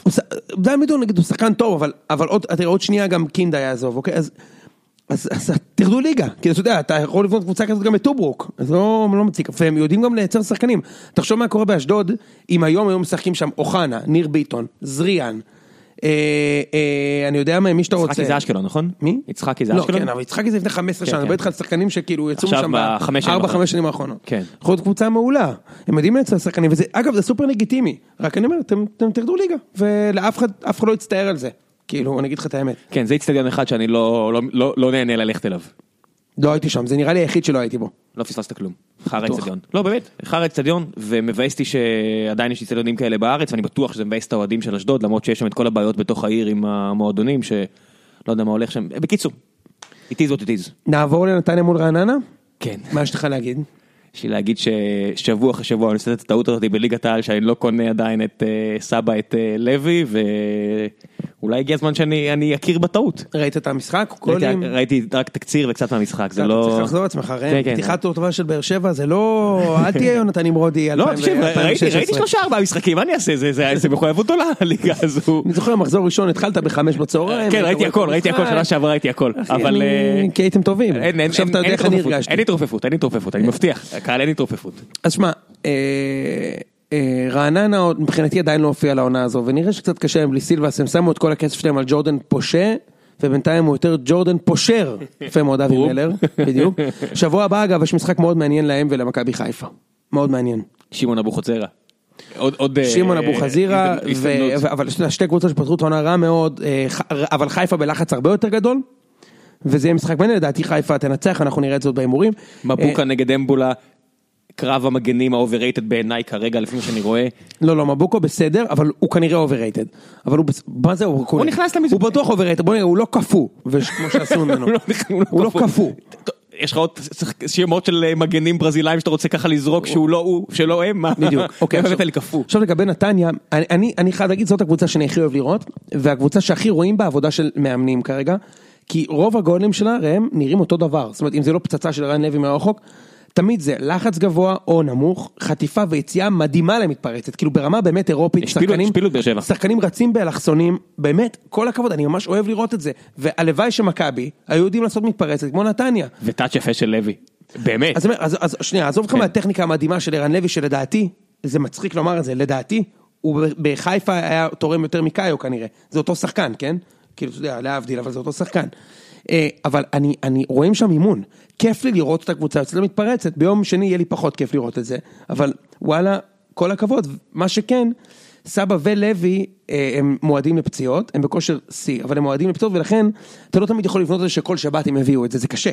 דן ביטון נגיד הוא שחקן טוב, אבל, אבל עוד, תראה, עוד שנייה גם קינדה יעזוב, אוקיי? אז, אז, אז תרדו ליגה, כי אתה יודע, אתה יכול לבנות קבוצה כזאת גם בטוברוק, אז לא, לא מציק, והם יודעים גם לייצר שחקנים. תחשוב מה קורה באשדוד, אם היום היו משחקים שם אוחנה, ניר ביטון, זריאן, אה, אה, אני יודע מה, מי שאתה רוצה. יצחקי זה אשקלון, נכון? מי? יצחקי זה לא, אשקלון? כן, אבל יצחקי זה לפני 15 כן, שנה, אני כן. מדבר איתך על שחקנים שכאילו יצאו משם בחמש שנים בארבע, האחרונות. כן. יכול להיות קבוצה מעולה, הם יודעים לייצר שחקנים, וזה, אגב, זה סופר לגיטימי, רק אני אומר, אתם, אתם תרדו ליגה, ולאף אחד, אף אחד לא יצטער על זה, כאילו, אני אגיד לך את האמת. כן, זה איצטדיון אחד שאני לא, לא, לא, לא נהנה ללכת אליו. לא הייתי שם, זה נראה לי היחיד שלא הייתי בו. לא פספסת כלום. חרא בטוח. איצטדיון. לא באמת, חרא איצטדיון, ומבאס אותי שעדיין יש איצטדיונים כאלה בארץ, ואני בטוח שזה מבאס את האוהדים של אשדוד, למרות שיש שם את כל הבעיות בתוך העיר עם המועדונים, שלא יודע מה הולך שם. בקיצור, it is what it is. נעבור לנתניה מול רעננה? כן. מה יש לך להגיד? לי להגיד ששבוע אחרי שבוע אני עושה את הטעות הזאת בליגת העל, שאני לא קונה עדיין את אה, סבא, את אה, לוי, ואולי הגיע הזמן שאני אני אכיר בטעות. ראית את המשחק? ראיתי, רק תקציר וקצת מהמשחק, זה לא... צריך לחזור על עצמך, כן, ראם, כן. פתיחה טובה של באר שבע זה לא, אל תהיה יונתן נמרודי לא, 2000 תקשיב, ראיתי, 2016. ראיתי שלושה ארבעה משחקים, מה אני אעשה? זה, מחויבות גדולה, הליגה הזו. אני זוכר מחזור ראשון התחלת בחמש בצהריים. כן, ראיתי הכל, ראיתי הכל. שנה שעברה ראיתי הכל. אבל... אה, כי הייתם טובים. עכשיו אתה יודע איך אני הרגשתי. אין התרופפות, אין התרופפות, אני מבטיח, הקהל אין התרופפות. אז שמע, אה, אה, רעננה עוד מבחינתי עדיין לא הופיע לעונה הזו, ונראה שקצת קשה להם בלי סילבס, הם שמו את כל הכסף שלהם על ג'ורדן פושה, ובינתיים הוא יותר ג'ורדן פושר, יפה מאוד אבי. מלר, בדיוק. שבוע הבא אגב יש משחק מאוד מעניין להם ולמכבי חיפה, מאוד מעניין. שמעון אבוחצירא. עוד, עוד... אה, שמעון אבוחזירה, הזדמנות- ו- הזדמנות. ו- אבל שתי- קבוצות שפתחו את העונה רע מאוד, אבל חיפה בלחץ הרבה יותר גדול, וזה יהיה משחק מעניין, לדעתי חיפה תנצח, אנחנו נראה את זאת בהימורים. מבוקה נגד אמבולה, קרב המגנים ה overrated בעיניי כרגע, לפי מה שאני רואה. לא, לא, מבוקו בסדר, אבל הוא כנראה overrated. אבל הוא, מה זה, הוא, הוא נכנס למז- הוא בטוח overrated, בוא נראה, הוא לא קאפו, כמו שעשו ממנו. הוא לא- הוא לא קאפו. יש לך עוד שמות של אה, מגנים ברזילאים שאתה רוצה ככה לזרוק שהוא לא הוא, שלא הם, מה? בדיוק, אוקיי. עכשיו-? עכשיו לגבי נתניה, אני- חייב להגיד, זאת הקבוצה שאני הכי אוהב לראות, והקבוצה שהכי רואים בה עבודה של מאמנים כרגע, כי רוב הגולים שלה, ראם, נראים אותו דבר. זאת אומרת, אם זה לא פצצה של רן לוי מהרחוק, תמיד זה לחץ גבוה או נמוך, חטיפה ויציאה מדהימה למתפרצת, כאילו ברמה באמת אירופית, שבע. שחקנים רצים באלכסונים, באמת, כל הכבוד, אני ממש אוהב לראות את זה. והלוואי שמכבי היו יודעים לעשות מתפרצת כמו נתניה. וטאץ' יפה של לוי. באמת. אז, אז, אז שנייה, עזוב אותך כן. מהטכניקה המדהימה של ערן לוי, שלדעתי, זה מצחיק לומר את זה, לדעתי, הוא בחיפה היה תורם יותר מקאיו כנראה, זה אותו שחקן, כן? כאילו, אתה יודע, להבדיל, אבל זה אותו שחקן. אה, אבל אני, אני, רואים שם אימון, כיף לי לראות את הקבוצה יוצאת למתפרצת, ביום שני יהיה לי פחות כיף לראות את זה, אבל וואלה, כל הכבוד, מה שכן, סבא ולוי אה, הם מועדים לפציעות, הם בכושר שיא, אבל הם מועדים לפציעות ולכן אתה לא תמיד יכול לבנות על זה שכל שבת הם יביאו את זה, זה קשה.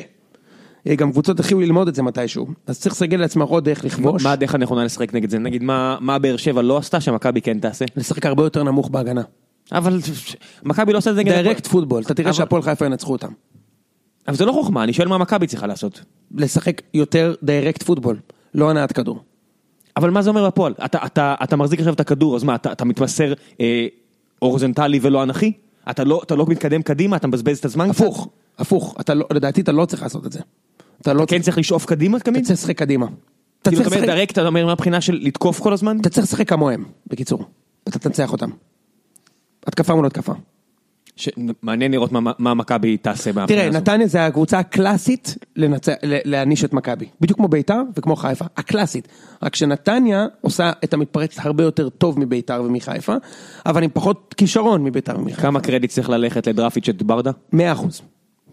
אה, גם קבוצות התחילו ללמוד את זה מתישהו, אז צריך לסגל לעצמם עוד דרך לכבוש, מה הדרך הנכונה לשחק נגד זה? נגיד מה מה באר שבע לא עשתה שמכבי כן תעשה? לשחק הרבה יותר נמוך בהגנה. אבל מכבי לא עושה את זה נגד... דירקט פוטבול, אתה תראה אבל- שהפועל חיפה ינצחו אותם. אבל זה לא חוכמה, אני שואל מה מכבי צריכה לעשות. לשחק יותר דירקט פוטבול, לא הנעת כדור. אבל מה זה אומר בפועל? אתה, אתה, אתה מחזיק עכשיו את הכדור, אז מה, אתה, אתה מתמסר אה, אורזנטלי ולא אנכי? אתה לא, אתה לא מתקדם קדימה, אתה מבזבז את הזמן? קצת? הפוך, הפוך, אתה לא, לדעתי אתה לא צריך לעשות את זה. אתה לא כן צריך לשאוף קדימה אתה תמיד? צריך לשחק קדימה. אתה כאילו צריך אתה לשחק- דירקט, אתה אומר מהבחינה של לתקוף כל הזמן? אתה צריך לשחק כמוהם, בקיצור. אתה תנצח אותם. התקפה מול התקפה. ש... מעניין לראות מה, מכבי תעשה מהבחינה תראה, הזו. נתניה זה הקבוצה הקלאסית לנצח- ל- להעניש את מכבי. בדיוק כמו ביתר וכמו חיפה. הקלאסית. רק שנתניה עושה את המתפרצת הרבה יותר טוב מביתר ומחיפה, אבל עם פחות כישרון מביתר ומחיפה. כמה קרדיט צריך ללכת לדרפיץ' את ברדה? מאה אחוז,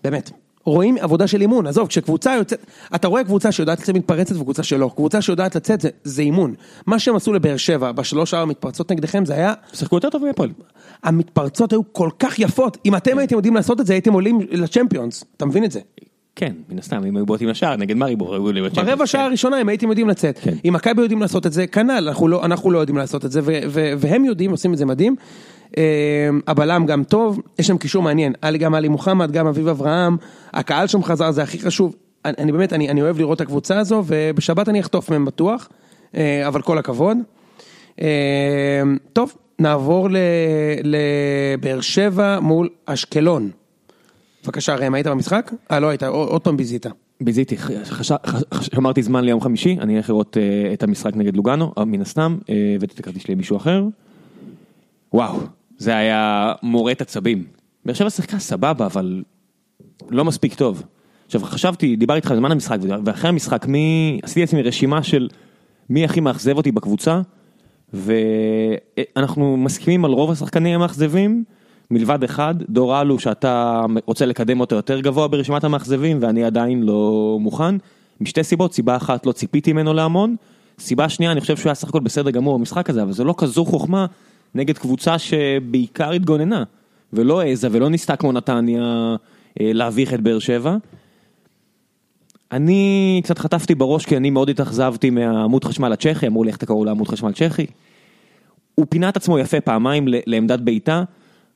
באמת. רואים עבודה של אימון, עזוב, כשקבוצה יוצאת, אתה רואה קבוצה שיודעת לצאת מתפרצת וקבוצה שלא, קבוצה שיודעת לצאת זה, זה אימון. מה שהם עשו לבאר שבע בשלוש ארבע מתפרצות נגדכם זה היה, שיחקו יותר טוב מהפועל. המתפרצות היו כל כך יפות, אם אתם הייתם יודעים לעשות את זה הייתם עולים לצ'מפיונס, אתה מבין את זה? כן, מן הסתם, אם היו בועטים לשער, נגד מאריבור, היו עולים לצ'מפיונס. ברבע שעה הראשונה אם הייתם יודעים לצאת, כן. אם מכבי יודעים לעשות את זה, כנ"ל, אנחנו לא, לא יודעים לעשות את זה, והם יודעים, עושים את זה מדהים. אה, הבלם גם טוב, יש שם קישור מעניין, גם עלי מוחמד, גם אביב אברהם, הקהל שם חזר, זה הכי חשוב. אני, אני באמת, אני, אני אוהב לראות את הקבוצה הזו, ובשבת אני אחטוף מהם בטוח, אה, אבל כל הכבוד. אה, טוב, נעבור לבאר שבע מול אשקלון. בבקשה, ראם, היית במשחק? אה, לא היית, עוד פעם ביזית. ביזיתי, שמרתי זמן ליום חמישי, אני אלך לראות אה, את המשחק נגד לוגאנו, אה, מן הסתם, אה, הבאתי את הכרטיס שלי למישהו אחר. וואו, זה היה מורט עצבים. באר שבע שיחקה סבבה, אבל לא מספיק טוב. עכשיו חשבתי, דיברתי איתך בזמן המשחק, ואחרי המשחק, מי... עשיתי לעצמי רשימה של מי הכי מאכזב אותי בקבוצה, ואנחנו מסכימים על רוב השחקנים המאכזבים, מלבד אחד, דור אלו שאתה רוצה לקדם אותו יותר גבוה ברשימת המאכזבים, ואני עדיין לא מוכן, משתי סיבות, סיבה אחת לא ציפיתי ממנו להמון, סיבה שנייה, אני חושב שהוא היה סך הכל בסדר גמור במשחק הזה, אבל זה לא כזו חוכמה נגד קבוצה שבעיקר התגוננה, ולא העזה ולא ניסתה כמו נתניה אה, להביך את באר שבע. אני קצת חטפתי בראש כי אני מאוד התאכזבתי מהעמוד חשמל הצ'כי, אמרו לי איך אתה קורא לעמוד חשמל צ'כי. הוא פינה את עצמו יפה פעמיים לעמדת בעיטה,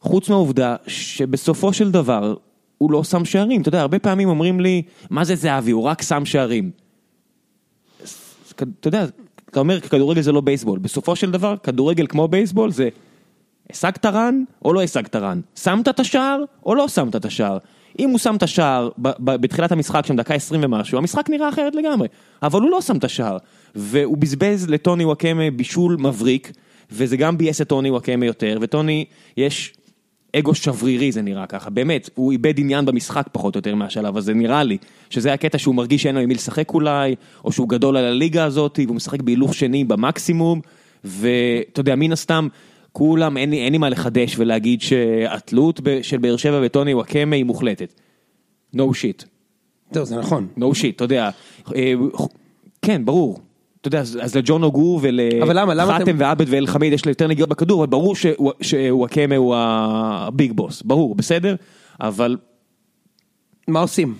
חוץ מהעובדה שבסופו של דבר הוא לא שם שערים. אתה יודע, הרבה פעמים אומרים לי, מה זה זהבי, הוא רק שם שערים. אתה יודע, אתה אומר כדורגל זה לא בייסבול, בסופו של דבר כדורגל כמו בייסבול זה השגת רן או לא השגת רן, שמת את השער או לא שמת את השער. אם הוא שם את השער בתחילת המשחק שם דקה 20 ומשהו, המשחק נראה אחרת לגמרי, אבל הוא לא שם את השער, והוא בזבז לטוני וואקמה בישול מבריק, וזה גם ביאס את טוני וואקמה יותר, וטוני יש אגו שברירי זה נראה ככה, באמת, הוא איבד עניין במשחק פחות או יותר מהשלב הזה, נראה לי, שזה הקטע שהוא מרגיש שאין לו עם מי לשחק אולי, או שהוא גדול על הליגה הזאת, והוא משחק בהילוך שני במקסימום, ואתה יודע, מן הסתם, כולם, אין אין לי מה לחדש ולהגיד שהתלות של באר שבע וטוני וואקמה היא מוחלטת. no shit. זהו, זה נכון. no shit, אתה יודע. אה, כן, ברור. אתה יודע, אז לג'ון אוגו ולחתם ועבד ואלחמיד יש לו יותר נגיעות בכדור, אבל ברור שוואקמה הוא הביג בוס, ברור, בסדר? אבל מה עושים?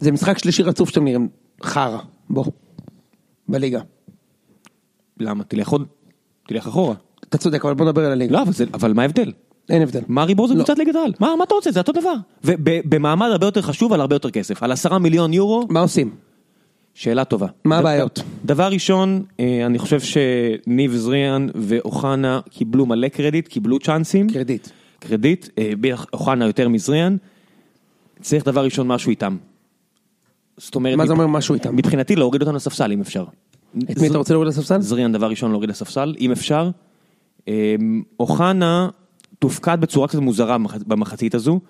זה משחק שלישי רצוף שאתם נראים חרא, בוא, בליגה. למה? תלך עוד, תלך אחורה. אתה צודק, אבל בוא נדבר על הליגה. לא, אבל, זה, אבל מה ההבדל? אין הבדל. מארי בור זה לא. קבוצת ליגת העל. מה, מה אתה רוצה? זה אותו דבר. ובמעמד הרבה יותר חשוב על הרבה יותר כסף. על עשרה מיליון יורו, מה עושים? שאלה טובה. מה הבעיות? דבר ראשון, אה, אני חושב שניב זריאן ואוחנה קיבלו מלא קרדיט, קיבלו צ'אנסים. קרדיט. קרדיט, אה, אוחנה יותר מזריאן. צריך דבר ראשון משהו איתם. זאת אומרת, מה זה אומר משהו איתם? מבחינתי להוריד אותם לספסל אם אפשר. את מי אתה רוצה להוריד לספסל? זריאן דבר ראשון להוריד לספסל, אם אפשר. אמ, אוחנה תופקד בצורה קצת מוזרה במח- במחצית הזו.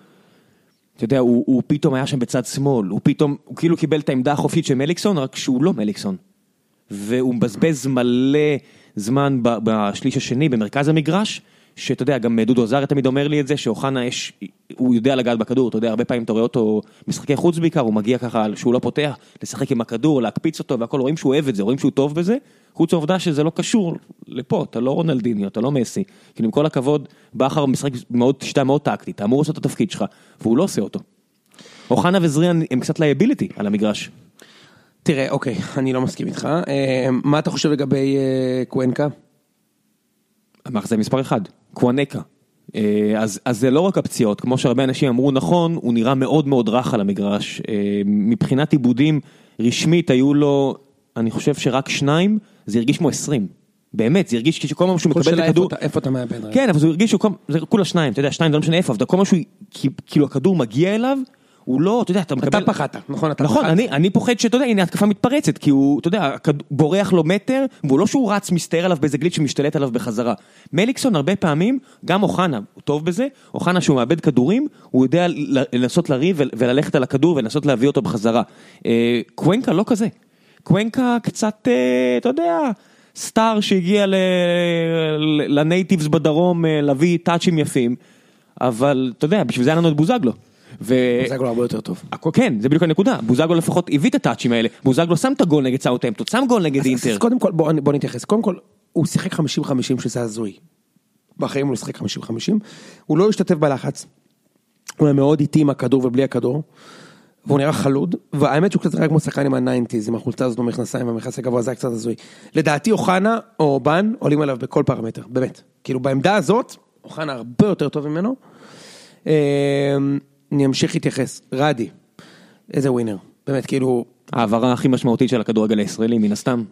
אתה יודע, הוא, הוא פתאום היה שם בצד שמאל, הוא פתאום, הוא כאילו קיבל את העמדה החופשית של מליקסון, רק שהוא לא מליקסון. והוא מבזבז מלא זמן בשליש השני, במרכז המגרש, שאתה יודע, גם דודו עזריה תמיד אומר לי את זה, שאוחנה יש, הוא יודע לגעת בכדור, אתה יודע, הרבה פעמים אתה רואה אותו, משחקי חוץ בעיקר, הוא מגיע ככה, שהוא לא פותח, לשחק עם הכדור, להקפיץ אותו והכל, רואים שהוא אוהב את זה, רואים שהוא טוב בזה, חוץ מהעובדה שזה לא קשור לפה, אתה לא רונלדיניו, אתה לא מסי, כאילו עם כל הכבוד, בכר משחק מאוד, שיטה מאוד טקטית, אתה אמור לעשות את התפקיד שלך, והוא לא עושה אותו. אוחנה וזריאן הם קצת liability על המגרש. תראה, אוקיי, אני לא מסכים איתך. אה, מה אתה חושב לגבי אה, קוונקה? אמר זה מספר אחד, קוואנקה. אה, אז, אז זה לא רק הפציעות, כמו שהרבה אנשים אמרו נכון, הוא נראה מאוד מאוד רך על המגרש. אה, מבחינת עיבודים, רשמית היו לו, אני חושב שרק שניים, זה הרגיש כמו עשרים. באמת, זה הרגיש שכל פעם שהוא כל מקבל את שאלה הכדור... איפה אתה- איפה אתה מאבד? כן, אבל זה הרגיש שהוא, כל- זה כולה שניים, אתה יודע, שניים זה לא משנה איפה, אבל כל פעם שהוא, כאילו הכדור מגיע אליו, הוא לא, אתה יודע, אתה מקבל... אתה פחדת, נכון? אתה נכון, פחדת. אני, אני פוחד שאתה יודע, הנה התקפה מתפרצת, כי הוא, אתה יודע, בורח לו מטר, והוא לא שהוא רץ, מסתער עליו באיזה גליץ' שמשתלט עליו בחזרה. מליקסון הרבה פעמים, גם אוחנה, הוא טוב בזה, אוחנה שהוא מאבד כדורים, הוא יודע לנסות לריב ול- וללכת על הכדור ולנסות להביא אותו בחזרה. אה, קוונקה לא כזה. קוונקה קצת, אה, אתה יודע, סטאר שהגיע לנייטיבס בדרום אה, להביא טאצ'ים יפים, אבל אתה יודע, בשביל זה היה לנו את בוזגלו. ו... בוזגלו הרבה יותר טוב. כן, זה בדיוק הנקודה, בוזגלו לפחות הביא את הטאצ'ים האלה, בוזגלו שם את הגול נגד סאוטהמפטון, שם גול נגד אינטר. קודם כל, בוא נתייחס. קודם כל, הוא שיחק 50-50 שזה הזוי. בחיים הוא לא שיחק 50-50. הוא לא השתתף בלחץ. הוא היה מאוד איטי עם הכדור ובלי הכדור. והוא נראה חלוד, והאמת שהוא קצת נראה כמו שחקן עם ה nineties, עם החולצה הזאת במכנסיים והמכנס הגבוה, זה היה קצת הזוי. לדעתי אוחנה או בן עולים עליו בכל פרמטר, באמת. כאילו בעמדה הזאת, אוחנה הרבה יותר טוב ממנו. אני אמשיך להתייחס, רדי, איזה winner, באמת כאילו, ההעברה הכי משמעותית של הכדורגל הישראלי מן הסתם.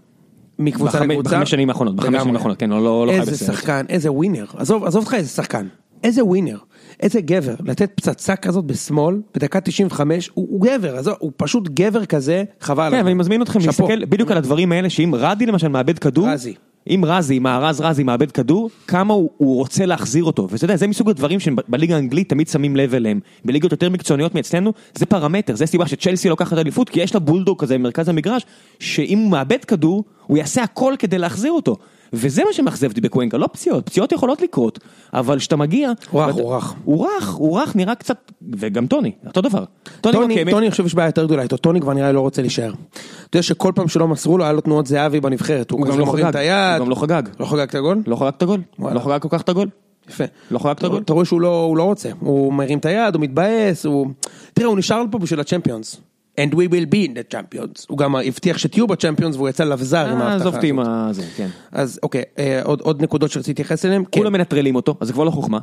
מקבוצה בחמש- לקבוצה. בחמש שנים האחרונות, בחמש שנים. האחרונות, כן, לא- לא- לא חי איזה בסרט. שחקן, איזה ווינר. עזוב, עזוב אותך איזה שחקן. איזה ווינר. איזה גבר. לתת פצצה כזאת בשמאל, בדקה 95, הוא, הוא גבר, עזוב, הוא פשוט גבר כזה, חבל. כן, עליו. ואני מזמין אתכם. להסתכל בדיוק על הדברים האלה, שאם רדי למשל מאבד כדור, רזי. אם רזי, מארז רזי מאבד כדור, כמה הוא, הוא רוצה להחזיר אותו, ואתה יודע, זה מסוג הדברים שבליגה האנגלית תמיד שמים לב אליהם. בליגות יותר מקצועניות מאצלנו, זה פרמטר, זה סיבה שצ'לסי לוקחת אליפות, כי יש לה בולדוג כזה במרכז המגרש, שאם הוא מאבד כדור, הוא יעשה הכל כדי להחזיר אותו. וזה מה שמאכזב אותי בקוונקה, לא פציעות, פציעות יכולות לקרות, אבל כשאתה מגיע... הוא רך, הוא רך. הוא רך, הוא רך, נראה קצת, וגם טוני, אותו דבר. טוני טוני, אני חושב שיש בעיה יותר גדולה איתו, טוני כבר נראה לי לא רוצה להישאר. אתה יודע שכל פעם שלא מסרו לו, היה לו תנועות זהבי בנבחרת. הוא הוא גם לא חגג. הוא גם לא חגג. לא חגג את הגול? לא חגג את הגול? לא חגג כל כך את הגול? יפה. לא חגג את הגול? אתה רואה שהוא לא, הוא לא רוצה, הוא מרים את היד, הוא מתבאס, הוא... תראה, הוא נשאר פה בשביל הצ'מפיונס. And we will be in the champions. הוא גם הבטיח שתהיו בצ'מפיונס והוא יצא לבזר עם אה, ההבטחה עזוב אותי עם הזאת. ה... זה, כן. אז אוקיי, אה, עוד, עוד נקודות שרציתי להתייחס אליהן. כן. כולם מנטרלים אותו, אז זה כבר לא חוכמה.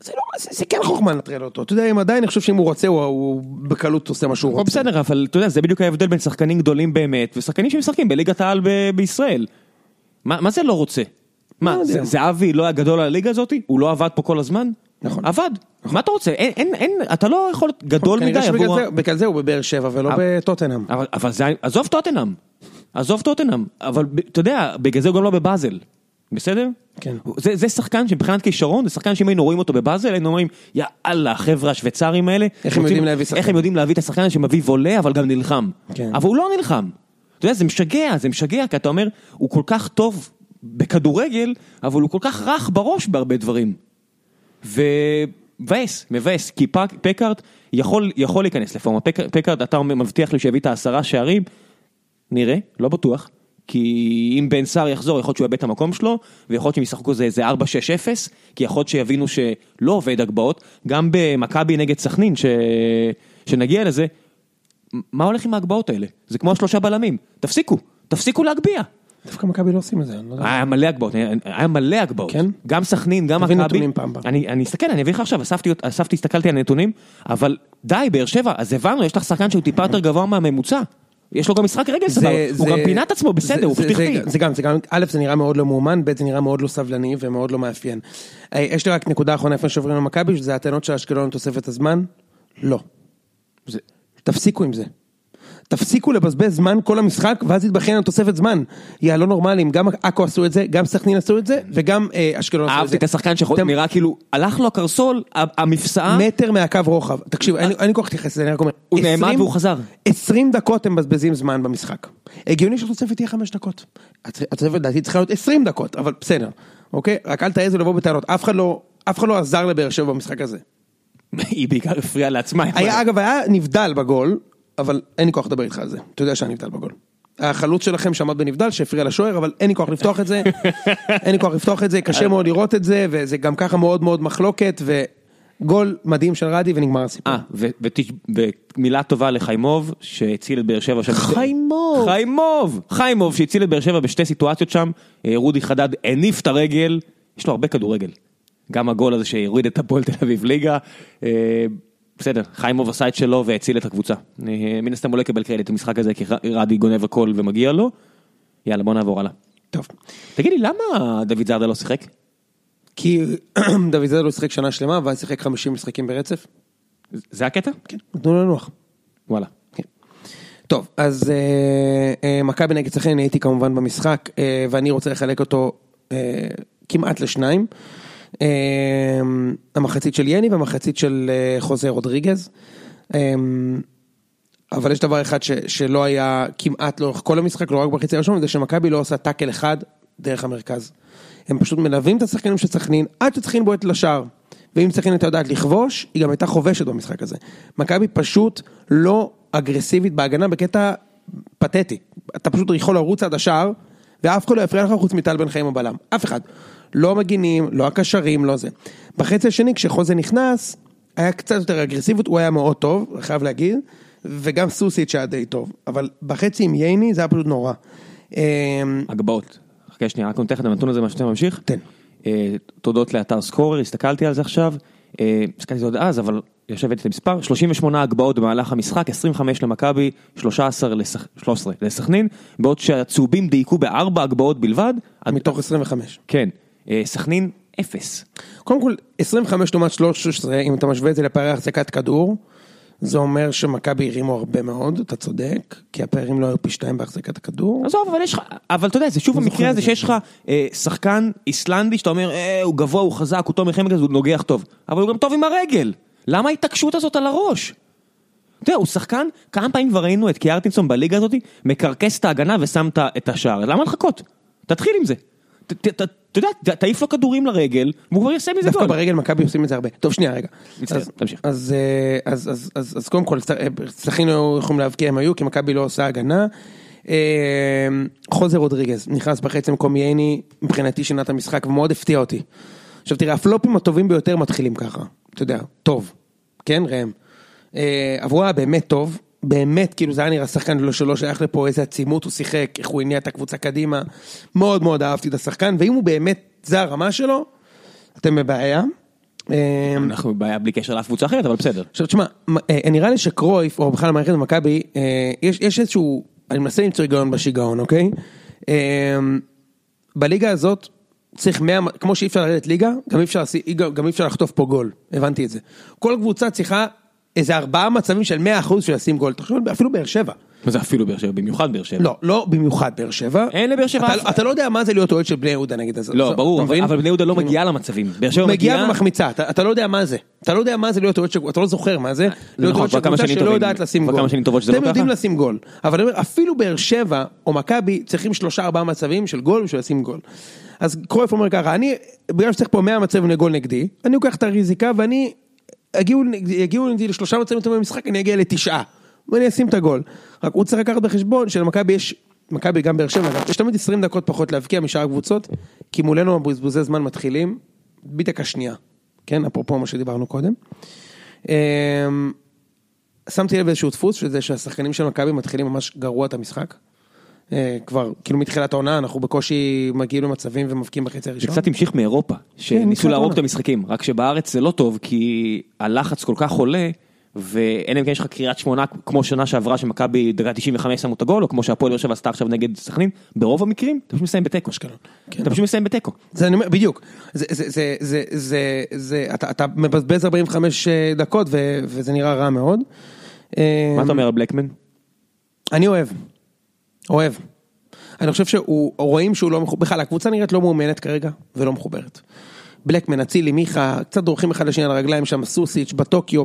זה, לא, זה, זה כן חוכמה לנטרל אותו. אתה יודע, אם עדיין אני חושב שאם הוא רוצה, הוא, הוא בקלות עושה מה שהוא או רוצה. בסדר, אבל אתה יודע, זה בדיוק ההבדל בין שחקנים גדולים באמת, ושחקנים שמשחקים בליגת העל ב- בישראל. מה מה זה לא רוצה? מה, לא זהבי לא היה גדול על הליגה הזאת? הוא לא עבד פה כל הזמן? נכון. עבד. מה אתה רוצה? אין, אין, אין, אתה לא יכול להיות גדול כנראה מדי עבור... בגלל זה הוא בבאר שבע ולא אבל- בטוטנאם. אבל, אבל זה, עזוב טוטנאם, עזוב טוטנאם, אבל אתה יודע, בגלל זה הוא גם לא בבאזל, בסדר? כן. זה, זה שחקן שמבחינת כישרון, זה שחקן שאם היינו רואים אותו בבאזל, היינו אומרים, יאללה, החבר'ה השוויצרים האלה, איך הם יודעים להביא שחקן?" איך הם יודעים להביא את השחקן שמביא וולה, אבל גם נלחם. כן. אבל הוא לא נלחם. אתה יודע, זה משגע, זה משגע, כי אתה אומר, הוא כל כך טוב בכדורגל, אבל הוא כל כך רך בראש בהרבה דברים. ומבאס, מבאס, כי פק, פקארט יכול, יכול להיכנס לפורמה. פק, פקארט, אתה מבטיח לי שיביא את העשרה שערים, נראה, לא בטוח. כי אם בן סער יחזור, יכול להיות שהוא יאבד את המקום שלו, ויכול להיות שהם ישחקו איזה איזה 4-6-0, כי יכול להיות שיבינו שלא עובד הגבהות, גם במכבי נגד סכנין, ש... שנגיע לזה, מה הולך עם ההגבהות האלה? זה כמו השלושה בלמים, תפסיקו, תפסיקו להגביה. דווקא מכבי לא עושים את זה, אני לא יודע. היה מלא הגבהות, היה מלא הגבהות. כן? גם סכנין, גם תביא מכבי. נתונים פעם הבאה. אני אסתכל, אני אביא לך עכשיו, אספתי, אספתי, הסתכלתי על הנתונים, אבל די, באר שבע, אז הבנו, יש לך שחקן שהוא טיפה יותר גבוה מהממוצע. יש לו גם משחק רגל סבבה, הוא גם פינה את עצמו בסדר, הוא פשוט זה- גם, זה גם, א', זה נראה מאוד לא מאומן, ב', זה נראה מאוד לא סבלני ומאוד לא מאפיין. אה, יש לי רק נקודה אחרונה לפני שעוברים למכבי, שזה הטענות של אשקלון לתוספת הזמן? לא. זה- תפסיקו עם זה. תפסיקו לבזבז זמן כל המשחק ואז להתבכיין על תוספת זמן. יא לא נורמלים, גם עכו עשו את זה, גם סכנין עשו את זה וגם אה, אשקלון עשו את זה. אהבתי את השחקן שיכול, אתם- נראה כאילו, הלך לו הקרסול, המפסעה, מטר מהקו רוחב. תקשיב, אין לי- כל כך להתייחס לזה, אני רק אומר. הוא נעמד 20 והוא חזר. 20 דקות הם מבזבזים זמן במשחק. הגיוני שהתוספת תהיה 5 דקות. התוספת לדעתי צריכה להיות 20 דקות, אבל בסדר. אוקיי? רק אל תעזו לבוא בטענות. אף אחד לא, אף אחד לא עזר לבאר שבע במשחק הזה. היא בעיקר הפריעה לעצמה. היה, אגב, היה נבדל בגול, אבל אין לי כוח לדבר איתך על זה. אתה יודע שהיה נבדל בגול. החלוץ שלכם שעמד בנבדל, שהפריע לשוער, אבל אין לי כוח לפתוח את זה. אין לי כוח לפתוח את זה, קשה מאוד לראות את זה, וזה גם ככה מאוד מאוד מחלוקת, וגול מדהים של רדי ונגמר הסיפור. אה, ומילה טובה לחיימוב, שהציל את באר שבע שם. חיימוב. חיימוב! חיימוב שהציל את באר שבע בשתי סיטואציות שם, אה, רודי חדד הניף את הרגל, יש לו הרבה כדורגל. גם הגול הזה שהוריד את הפועל תל אביב ליגה, אה, בסדר, חיימוב עשה את שלו והציל את הקבוצה. אה, מן הסתם הוא לא יקבל קרדיט במשחק הזה, כי רדי גונב הכל ומגיע לו. יאללה, בוא נעבור הלאה. טוב. תגיד לי, למה דוד זרדה לא שיחק? כי דוד זאדה לא שיחק שנה שלמה, ואז שיחק 50 משחקים ברצף. זה הקטע? כן. נתנו לו לנוח. וואלה. כן. טוב, אז אה, אה, מכבי נגד סכנין, הייתי כמובן במשחק, אה, ואני רוצה לחלק אותו אה, כמעט לשניים. אה, המחצית של יני והמחצית של אה, חוזה רודריגז. אה, אבל יש דבר אחד ש, שלא היה כמעט לאורך כל המשחק, לא רק בחצי הראשון, זה שמכבי לא עושה טאקל אחד דרך המרכז. הם פשוט מלווים את השחקנים של סכנין עד שסכנין בועט לשער. ואם סכנין הייתה יודעת לכבוש, היא גם הייתה חובשת במשחק הזה. מכבי פשוט לא אגרסיבית בהגנה בקטע פתטי. אתה פשוט יכול לרוץ עד השער, ואף אחד לא יפריע לך חוץ מטל בן חיים הבלם. אף אחד. לא המגינים, לא הקשרים, לא זה. בחצי השני, כשחוזה נכנס, היה קצת יותר אגרסיביות, הוא היה מאוד טוב, אני חייב להגיד, וגם סוסיץ' היה די טוב, אבל בחצי עם ייני זה היה פשוט נורא. אמ, הגבהות. חכה שנייה, רק נותן לך את הנתון הזה מה שאתה ממשיך. תן. אה, תודות לאתר סקורר, הסתכלתי על זה עכשיו. אה, הסתכלתי על זה עוד אז, אבל יושב את המספר. 38 הגבהות במהלך המשחק, 25 למכבי, 13 לסכ... 13 לסכנין, בעוד שהצהובים דייקו בארבע הגבהות בלבד. מתוך 25. כן. אה, סכנין, אפס. קודם כל, 25 לעומת 13, אם אתה משווה את זה לפערי החזקת כדור, זה אומר שמכבי הרימו הרבה מאוד, אתה צודק, כי הפערים לא היו פי שתיים בהחזקת הכדור. עזוב, אבל יש לך, אבל אתה יודע, זה שוב המקרה זוכר הזה. שיש לך אה, שחקן איסלנדי שאתה אומר, אה, הוא גבוה, הוא חזק, הוא תומר חמד, הוא נוגח טוב. אבל הוא גם טוב עם הרגל. למה ההתעקשות הזאת על הראש? אתה יודע, הוא שחקן, כמה פעמים כבר ראינו את קיארטינסון בליגה הזאת, מקרקס את ההגנה ושם את השער. למה לחכות? תתחיל עם זה. ת- ת- ת- אתה יודע, תעיף לו כדורים לרגל, והוא כבר יעשה מזה דווקא גול. ברגל מכבי עושים את זה הרבה. טוב, שנייה, רגע. מצטער, תמשיך. אז, אה, אז, קודם כל, סכנין היו יכולים להבקיע, הם היו, כי מכבי לא עושה הגנה. אה, חוזר רודריגז, נכנס בחצי במקום ייני, מבחינתי שינה את המשחק ומאוד הפתיע אותי. עכשיו תראה, הפלופים הטובים ביותר מתחילים ככה, אתה יודע, טוב, כן ראם? אה, עברו היה באמת טוב, באמת, כאילו זה היה נראה שחקן לא- שלא שייך לפה, איזה עצימות הוא שיחק, איך הוא הניע את הקבוצה קדימה, מאוד מאוד אהבתי את השחקן, ואם הוא באמת, זה הרמה שלו, אתם בבעיה. אה, אנחנו בבעיה בלי קשר לאף קבוצה אחרת, אבל בסדר. עכשיו תשמע, מ- אה, נראה לי שקרויף, או בכלל המערכת במכבי, אה, יש, יש איזשהו, אני מנסה למצוא היגיון בשיגעון, אוקיי? אה, בליגה הזאת צריך 100, כמו שאי אפשר לרדת ליגה, גם אי אפשר, גם אי אפשר לחטוף פה גול, הבנתי את זה. כל קבוצה צריכה איזה ארבעה מצבים של 100% של לשים גול, תחשוב, אפילו באר שבע. מה זה אפילו באר שבע, במיוחד באר שבע. לא, לא במיוחד באר שבע. אין לבאר שבע אתה- אתה לא יודע מה זה להיות אוהד של בני יהודה נגיד. אז- לא, ברור, אבל-? אבל בני יהודה לא מגיעה למצבים. באר שבע מגיעה מגיעה... ומחמיצה, אתה אתה לא יודע מה זה. אתה לא יודע מה זה להיות אוהד של... אתה לא זוכר מה זה. להיות נכון, אוהד של קבוצה שלא. יודעת לשים גול. שזה לא אתם יודעים? לשים גול. אבל אני אומר, אפילו באר שבע או מכבי צריכים שלושה ארבעה מצבים של גול בשביל לשים גול. אז קרויף אומר ככה, אני, בגלל שצריך פה 100 מצבים לגול נגדי, אני לוקח את הריזיקה ואני, יגיעו נגדי לשלושה מצבים טובים במשחק, אני אגיע לתשעה. ואני אשים את הגול. רק הוא צריך לקחת בחשבון שלמכבי יש, מכבי גם באר שבע, יש תמיד 20 דקות פחות להבקיע משאר הקבוצות, כי מולנו הבזבוזי זמן מתחילים בדקה שנייה. כן, אפרופו מה שדיברנו קודם. אמ, שמתי לב איזשהו דפוס, שזה שהשחקנים של מכבי מתחילים ממש גרוע את המשחק. אה, כבר, כאילו מתחילת העונה, אנחנו בקושי מגיעים למצבים ומבקיעים בחצי זה הראשון. קצת המשיך מאירופה, שניסו מתחילת להרוג. את המשחקים, רק שבארץ זה לא טוב, כי הלחץ כל כך עולה, ואין אם כן יש לך קריית שמונה כמו שנה שעברה שמכבי דקה 95 שמו את הגול, או כמו שהפועל באר שבע עשתה עכשיו נגד סכנין, ברוב המקרים אתה פשוט מסיים בתיקו. כן. אתה פשוט מסיים בתיקו. זה אני אומר, בדיוק. זה, זה, זה, זה, זה, זה, אתה, מבזבז 45 דקות ו, וזה נראה רע מאוד. מה אתה אומר על בלקמן? אני אוהב. אוהב. אני חושב שהוא, רואים שהוא לא מחובר, בכלל הקבוצה נראית לא מאומנת כרגע ולא מחוברת. בלקמן, אצילי, מיכה, קצת דורכים אחד לשני על הרגליים שם, סוסיץ', בטוקיו.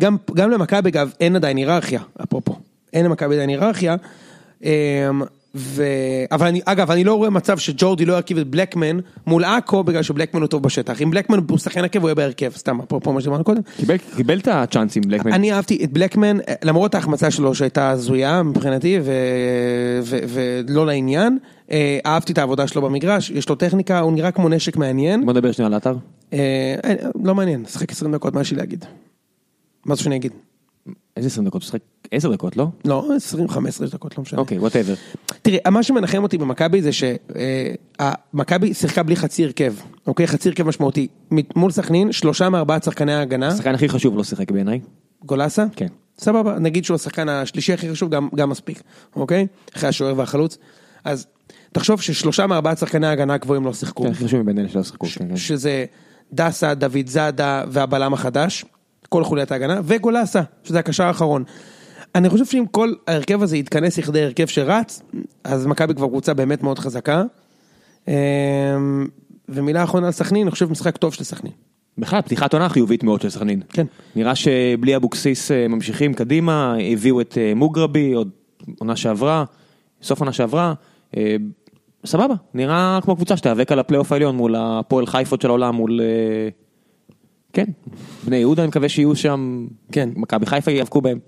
גם, גם למכבי אגב אין עדיין היררכיה, אפרופו. אין למכבי עדיין היררכיה. ו... אבל אני, אגב, אני לא רואה מצב שג'ורדי לא ירכיב את בלקמן מול עכו בגלל שבלקמן הוא טוב בשטח. אם בלקמן הוא שחקן הרכב הוא יהיה בהרכב, סתם, אפרופו מה שדיברנו קודם. קיבל- קיבל את הצ'אנסים בלקמן. אני אהבתי את בלקמן, למרות ההחמצה שלו שהייתה הזויה מבחינתי ו- ו- ולא לעניין, אה, אהבתי את העבודה שלו במגרש, יש לו טכניקה, הוא נראה כמו נשק מעניין, בוא נדבר שנייה על האתר. אה, אה, לא מעניין, שחק 20 דקות, מה יש לי להגיד? מה זה שאני אגיד? איזה 20 דקות? הוא משחק 10 דקות, לא? לא, 20-15 דקות, לא משנה. אוקיי, ווטאבר. תראה, מה שמנחם אותי במכבי זה שמכבי שיחקה בלי חצי הרכב, אוקיי? חצי הרכב משמעותי. מול סכנין, שלושה מארבעת שחקני ההגנה, השחקן הכי חשוב לא שיחק בעיניי. גולסה? כן. סבבה, נגיד שהוא השחקן השלישי הכי חשוב, גם, גם מספיק, אוקיי? אחרי השוער והחלוץ. אז תחשוב ששלושה מארבעת שחקני ההגנה הגבוהים לא שיחקו. כן, הכי חשוב מבין אלה שלא שיחקו. כן, כן. שזה דסה, דוד זאדה והבלם החדש, כל חוליית ההגנה, וגולסה, שזה הקשר האחרון. אני חושב שאם כל ההרכב הזה יתכנס לכדי הרכב שרץ, אז מכבי כבר קבוצה באמת מאוד חזקה. אמ, ומילה אחרונה על סכנין, אני חושב משחק טוב של סכנין. בכלל, פתיחת עונה חיובית מאוד של סכנין. כן. נראה שבלי אבוקסיס אה, ממשיכים קדימה, הביאו את אה, מוגרבי עוד עונה שעברה, סוף עונה שעברה, אה, סבבה, נראה כמו קבוצה שתיאבק על הפלייאוף העליון מול הפועל חיפות של העולם, מול... אה, כן, בני יהודה אני מקווה שיהיו שם, כן. מכבי חיפה ייאבקו בהם.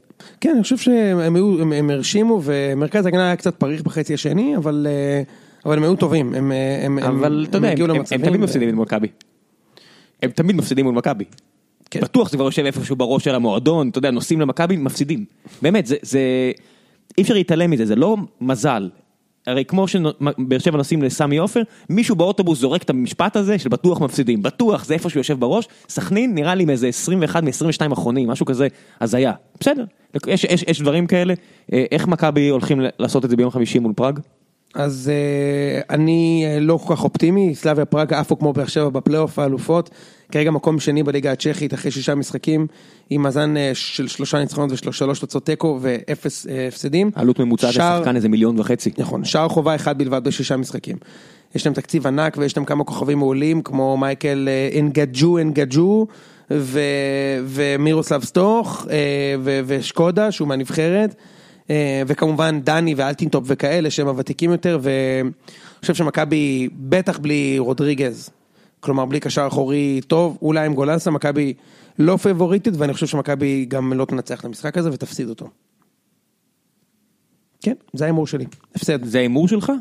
כן, אני חושב שהם היו, הם, הם הרשימו, ומרכז ההגנה היה קצת פריך בחצי השני, אבל, אה, אבל הם היו טובים, הם, אה, הם, אבל אתה הם הם- הגיעו הם למצבים. הם תמיד ו- מפסידים מול מכבי. הם תמיד מפסידים מול מכבי. כן. בטוח זה כבר יושב איפשהו בראש של המועדון, אתה יודע, נוסעים למכבי, מפסידים. באמת, זה, זה, אי אפשר להתעלם מזה, זה לא מזל. הרי כמו שבאר שבע נוסעים לסמי עופר, מישהו באוטובוס זורק את המשפט הזה של בטוח מפסידים. בטוח, זה איפשהו יושב בראש. סכנין נראה לי מאיזה 21 מ-22 אחרונים, משהו כזה, הזיה. בסדר, יש, יש, יש דברים כאלה. אה, איך מכבי הולכים לעשות את זה ביום חמישי מול פראג? אז אה, אני אה, לא כל כך אופטימי, סלאביה פראג עפו כמו באר שבע בפלייאוף האלופות, כרגע מקום שני בליגה הצ'כית אחרי שישה משחקים, עם מאזן אה, של שלושה ניצחונות ושלוש תוצאות תיקו ואפס אה, הפסדים. עלות ממוצעת לשחקן איזה מיליון וחצי. נכון, שער חובה אחד בלבד בשישה משחקים. יש להם תקציב ענק ויש להם כמה כוכבים מעולים כמו מייקל אנגג'ו אנגג'ו ו- ומירוסלב סטוך ושקודה שהוא מהנבחרת וכמובן דני ואלטינטופ וכאלה שהם הוותיקים יותר ואני חושב שמכבי בטח בלי רודריגז, כלומר בלי קשר אחורי טוב, אולי עם גולסה, מכבי לא פייבוריטית ואני חושב שמכבי גם לא תנצח את המשחק הזה ותפסיד אותו. כן, זה ההימור שלי, הפסד. זה ההימור שלך?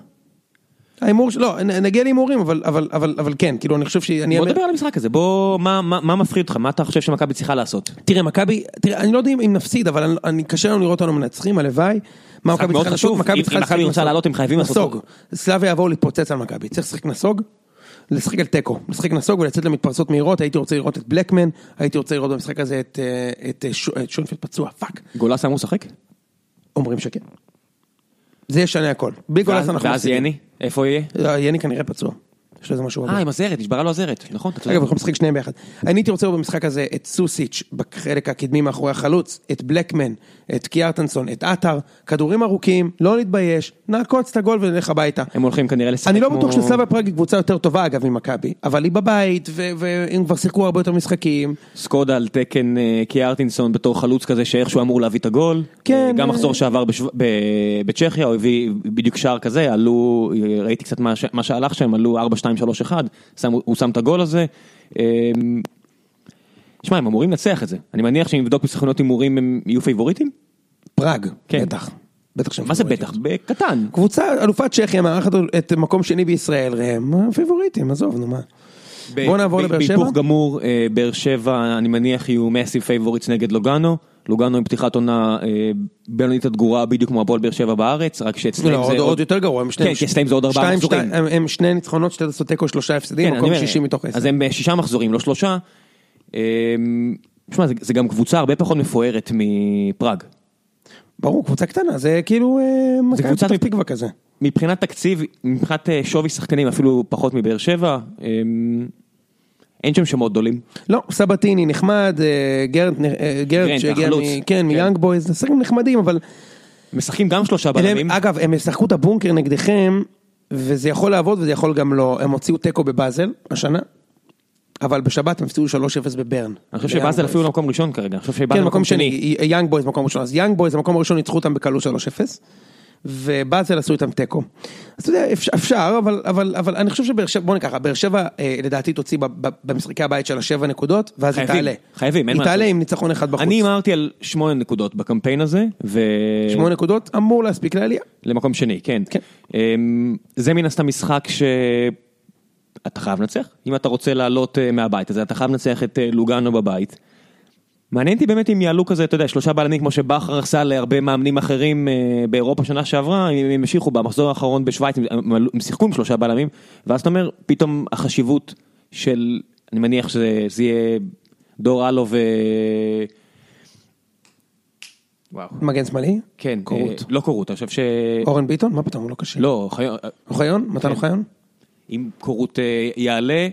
ההימור, של- לא, נגיע להימורים, אבל, אבל, אבל, אבל כן, כאילו, אני חושב שאני... בוא נדבר על המשחק הזה, בוא, מה, מה, מה מפחיד אותך? מה אתה חושב שמכבי צריכה לעשות? תראה, מכבי, תראה, אני לא יודע אם נפסיד, אבל אני, אני קשה לנו לראות אותנו מנצחים, הלוואי. מה מכבי צריכה לעשות? חשוב, אם- אם מכבי לשחק רוצה נסוג. לעלות, הם חייבים לעשות נסוג. טוב. סלאביה יבואו להתפוצץ על מכבי, צריך לשחק נסוג, לשחק על תיקו, לשחק נסוג ולצאת למתפרצות מהירות, הייתי רוצה לראות את בלקמן, הייתי רוצה לראות במשחק הזה את, אה, את, אה, את שונפלד פצוע, fuck, גולסה אמור לשחק? אומרים שכן. זה ישנה הכל, בלי גולסה אנחנו ואז. יני, איפה יהיה? לא, יני כנראה פצוע. יש לו איזה משהו. אה, עם הזרת, נשברה לו הזרת, נכון. אגב, אנחנו משחק שניהם ביחד. אני הייתי רוצה במשחק הזה את סוסיץ' בחלק הקדמי מאחורי החלוץ, את בלקמן, את קיארטנסון, את עטר, כדורים ארוכים, לא להתבייש, נעקוץ את הגול ונלך הביתה. הם הולכים כנראה לשחק אני לא בטוח שסלאבה פראג היא קבוצה יותר טובה אגב ממכבי, אבל היא בבית, והם כבר שיחקו הרבה יותר משחקים. סקודה על תקן אה, קיארטינסון בתור חלוץ כזה שאיכשהו אמור להביא את הגול. כן, אה, גם. מחזור שעבר בצ'כיה, הוא הביא בדיוק שער כזה, עלו, אה, ראיתי קצת מה שהלך שם, עלו 4, 2, 3, 1, שם- הוא שם את הגול הזה. אה, שמע, הם אמורים לנצח את זה. אני מניח שאם נבדוק בסוכנות הימורים הם יהיו פייבוריטים? פראג, כן. בטח. בטח שהם מה זה פייבוריטים. בטח? בקטן. קבוצה, אלופת צ'כיה מארחת את מקום שני בישראל, ראם, פייבוריטים, עזוב, נו מה. בוא נעבור ב- לבאר שבע. בהיפוך גמור, אה, באר שבע, אני מניח יהיו massive favorites נגד לוגאנו. לוגאנו עם פתיחת עונה אה, בינונית עד גרועה בדיוק כמו הפועל באר שבע בארץ, רק שאצלם לא, זה עוד- עוד יותר גרוע. כן, כי אצלם זה עוד ארבעה מחזורים. הם- שני ניצחונות, שתי תוצאות תיקו, שלושה הפסדים, כן, מקום שישי מתוך עשר. אז הם בשישה מחזורים, לא שלושה. אה, שמע, זה- זה גם קבוצה הרבה פחות מפוארת מפראג. ברור, קבוצה קטנה, זה כאילו אה, מכבי קבוצת פתח תקווה כזה. מבחינת תקציב, מבחינת אה, שווי שחקנים אפילו פחות מבאר שבע. אין שם שמות גדולים. לא, סבתיני נחמד, אה, גרנט, אה, גרנט גרנט, שהגיע. מ- כן, מיאנג בויז, שחקנים נחמדים, אבל משחקים גם שלושה בלמים. אגב, הם ישחקו את הבונקר נגדכם, וזה יכול לעבוד וזה יכול גם לא. הם הוציאו תיקו בבאזל השנה, אבל בשבת הם הפסידו 3-0 בברן. אני חושב שבאזל. אפילו לא מקום ראשון כרגע, אני חושב שבאזל כן, מקום שני, יאנג בויז מקום ראשון, אז יאנג בויז המקום הראשון ניצחו אותם בקלות 3-0, ובאזל עשו איתם תיקו. אז אתה יודע, אפשר, אפשר אבל, אבל, אבל אני חושב שבאר שבע, בוא ניקח, באר שבע אה, לדעתי תוציא במשחקי הבית של השבע נקודות, ואז היא חייבים, תעלה. חייבים, אין היא מה תעלה לעשות. עם ניצחון אחד בחוץ. אני הימרתי על שמונה נקודות בקמפיין הזה, ו... שמונה נקודות אמור להספיק לעלייה. למקום שני, כן. כן. אמ, זה מן הסתם משחק שאתה חייב לנצח, אם אתה רוצה לעלות אה, מהבית הזה, אתה חייב לנצח את אה, לוגאנו בבית. מעניין אותי באמת אם יעלו כזה, אתה יודע, שלושה בלמים כמו שבכר עשה להרבה מאמנים אחרים אה, באירופה שנה שעברה, הם המשיכו במחזור האחרון בשוויץ, הם- שיחקו עם שלושה בלמים, ואז אתה אומר, פתאום החשיבות של, אני מניח שזה זה יהיה דור אלו ו... וואו. מגן שמאלי? כן, קורות. אה, לא קורות, אני חושב ש... אורן ביטון? מה פתאום, הוא לא קשה. לא, חיון- אוחיון? מתן כן. אוחיון? אם קורות אה, יעלה,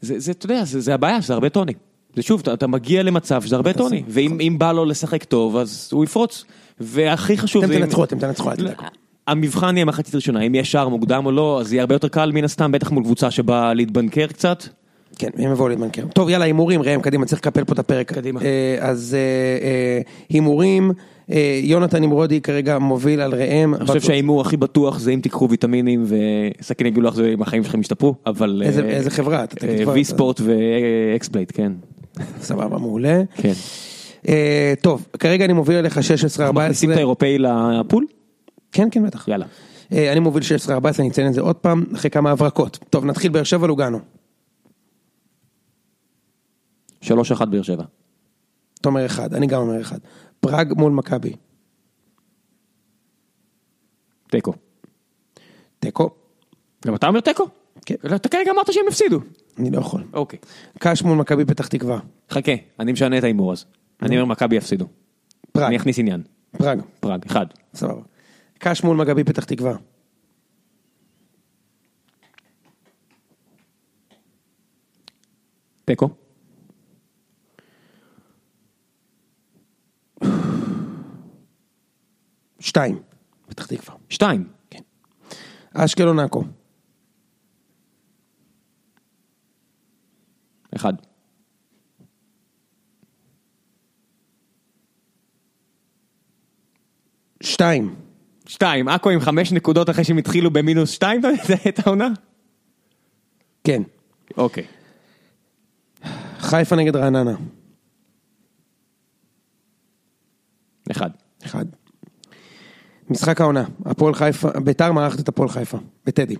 זה, זה, אתה יודע, זה, זה הבעיה, זה הרבה טוני. זה שוב, אתה, אתה מגיע למצב שזה הרבה טוני, ואם אם בא לו לשחק טוב, אז הוא יפרוץ. והכי חשוב אתם זה... תנצחו, אתם תנצחו. המבחן יהיה מחצית ראשונה, אם יהיה שער מוקדם או לא, אז יהיה הרבה יותר קל מן הסתם, בטח מול קבוצה שבאה להתבנקר קצת. כן, הם יבואו להתבנקר. טוב, יאללה, הימורים, ראם, קדימה, צריך לקפל פה את הפרק. קדימה. אה, אז אה, אה, הימורים, יונתן נמרודי כרגע מוביל על ראם. אני חושב שההימור הכי בטוח זה אם תיקחו ויטמינים וסכיני גילוח זה אם החיים שלכם ישתפרו, אבל... איזה- איזה חברה? וי ספורט ואקספלייט, כן. סבבה, מעולה. כן. אה, טוב, כרגע אני מוביל עליך 16-14. מכניסים את האירופאי ל pool? כן, כן, בטח. יאללה. אה, אני מוביל 16-14, אני אציין את זה עוד פעם, אחרי כמה הברקות. טוב, נתחיל באר שבע לוגנו. 3-1 באר שבע. אתה אומר אחד, אני גם אומר אחד. פראג מול מכבי. תיקו. תיקו. גם אתה אומר תיקו? כן. אתה כרגע אמרת שהם הפסידו. אני לא יכול. אוקיי. קאש מול מכבי פתח תקווה. חכה, אני משנה את ההימור אז. אני אומר מכבי יפסידו. פראג. אני אכניס עניין. פראג. פראג, אחד. סבבה. קאש מול מכבי פתח תקווה. תיקו. שתיים. פתח תקווה. שתיים. אשקלון עכו. אחד. שתיים. שתיים. עכו עם חמש נקודות אחרי שהם התחילו במינוס שתיים את העונה? כן. אוקיי. חיפה נגד רעננה. אחד. אחד. משחק העונה. הפועל חיפה, ביתר מארחת את הפועל חיפה. בטדי.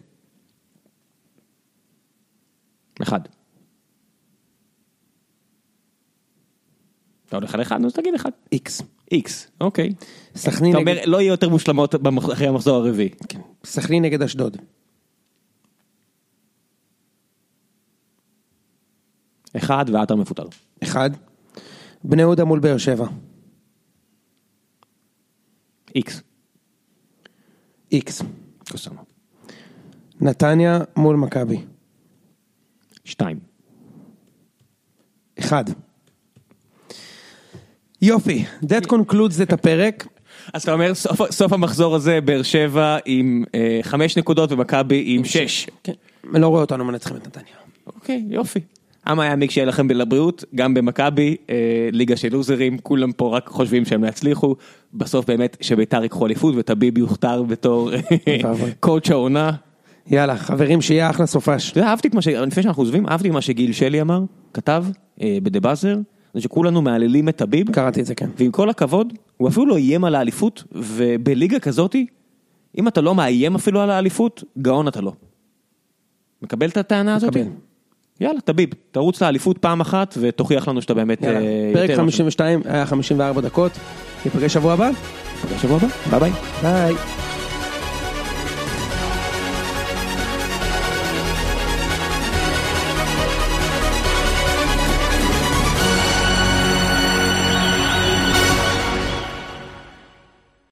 אחד. אתה הולך על אחד? אז תגיד אחד. איקס. איקס. אוקיי. סכנין אתה נגד... אומר לא יהיה יותר מושלמות במח- אחרי המחזור הרביעי. כן. סכנין נגד אשדוד. אחד ועטר מפוטר. אחד. בני יהודה מול באר שבע. איקס. איקס. קוסומו. נתניה מול מכבי. שתיים. אחד. יופי, that concludes את הפרק. אז אתה אומר סוף, סוף המחזור הזה באר שבע עם אה, חמש נקודות ומכבי עם שש. כן. לא רואה אותנו מנצחים את נתניה. אוקיי יופי. אמה היה מיק שיהיה לכם לבריאות גם במכבי אה, ליגה של לוזרים כולם פה רק חושבים שהם לא יצליחו בסוף באמת שביתר ייקחו אליפות וטביב יוכתר בתור. קואוצ' העונה. יאללה, חברים, שיהיה אחלה סופש. אתה יודע, אהבתי את מה ש... לפני שאנחנו עוזבים אהבתי מה שגיל שלי אמר כתב אה, בדה באזר זה שכולנו מהללים את טביב קראתי את זה, כן. ועם כל הכבוד, הוא אפילו לא איים על האליפות, ובליגה כזאתי, אם אתה לא מאיים אפילו על האליפות, גאון אתה לא. מקבל את הטענה הזאת? מקבל. יאללה, טביב, תרוץ לאליפות פעם אחת ותוכיח לנו שאתה באמת יאללה, אה, פרק יותר 52 היה 54 דקות. ניפגש שבוע הבא? משהו. בשבוע הבא, ביי ביי. ביי.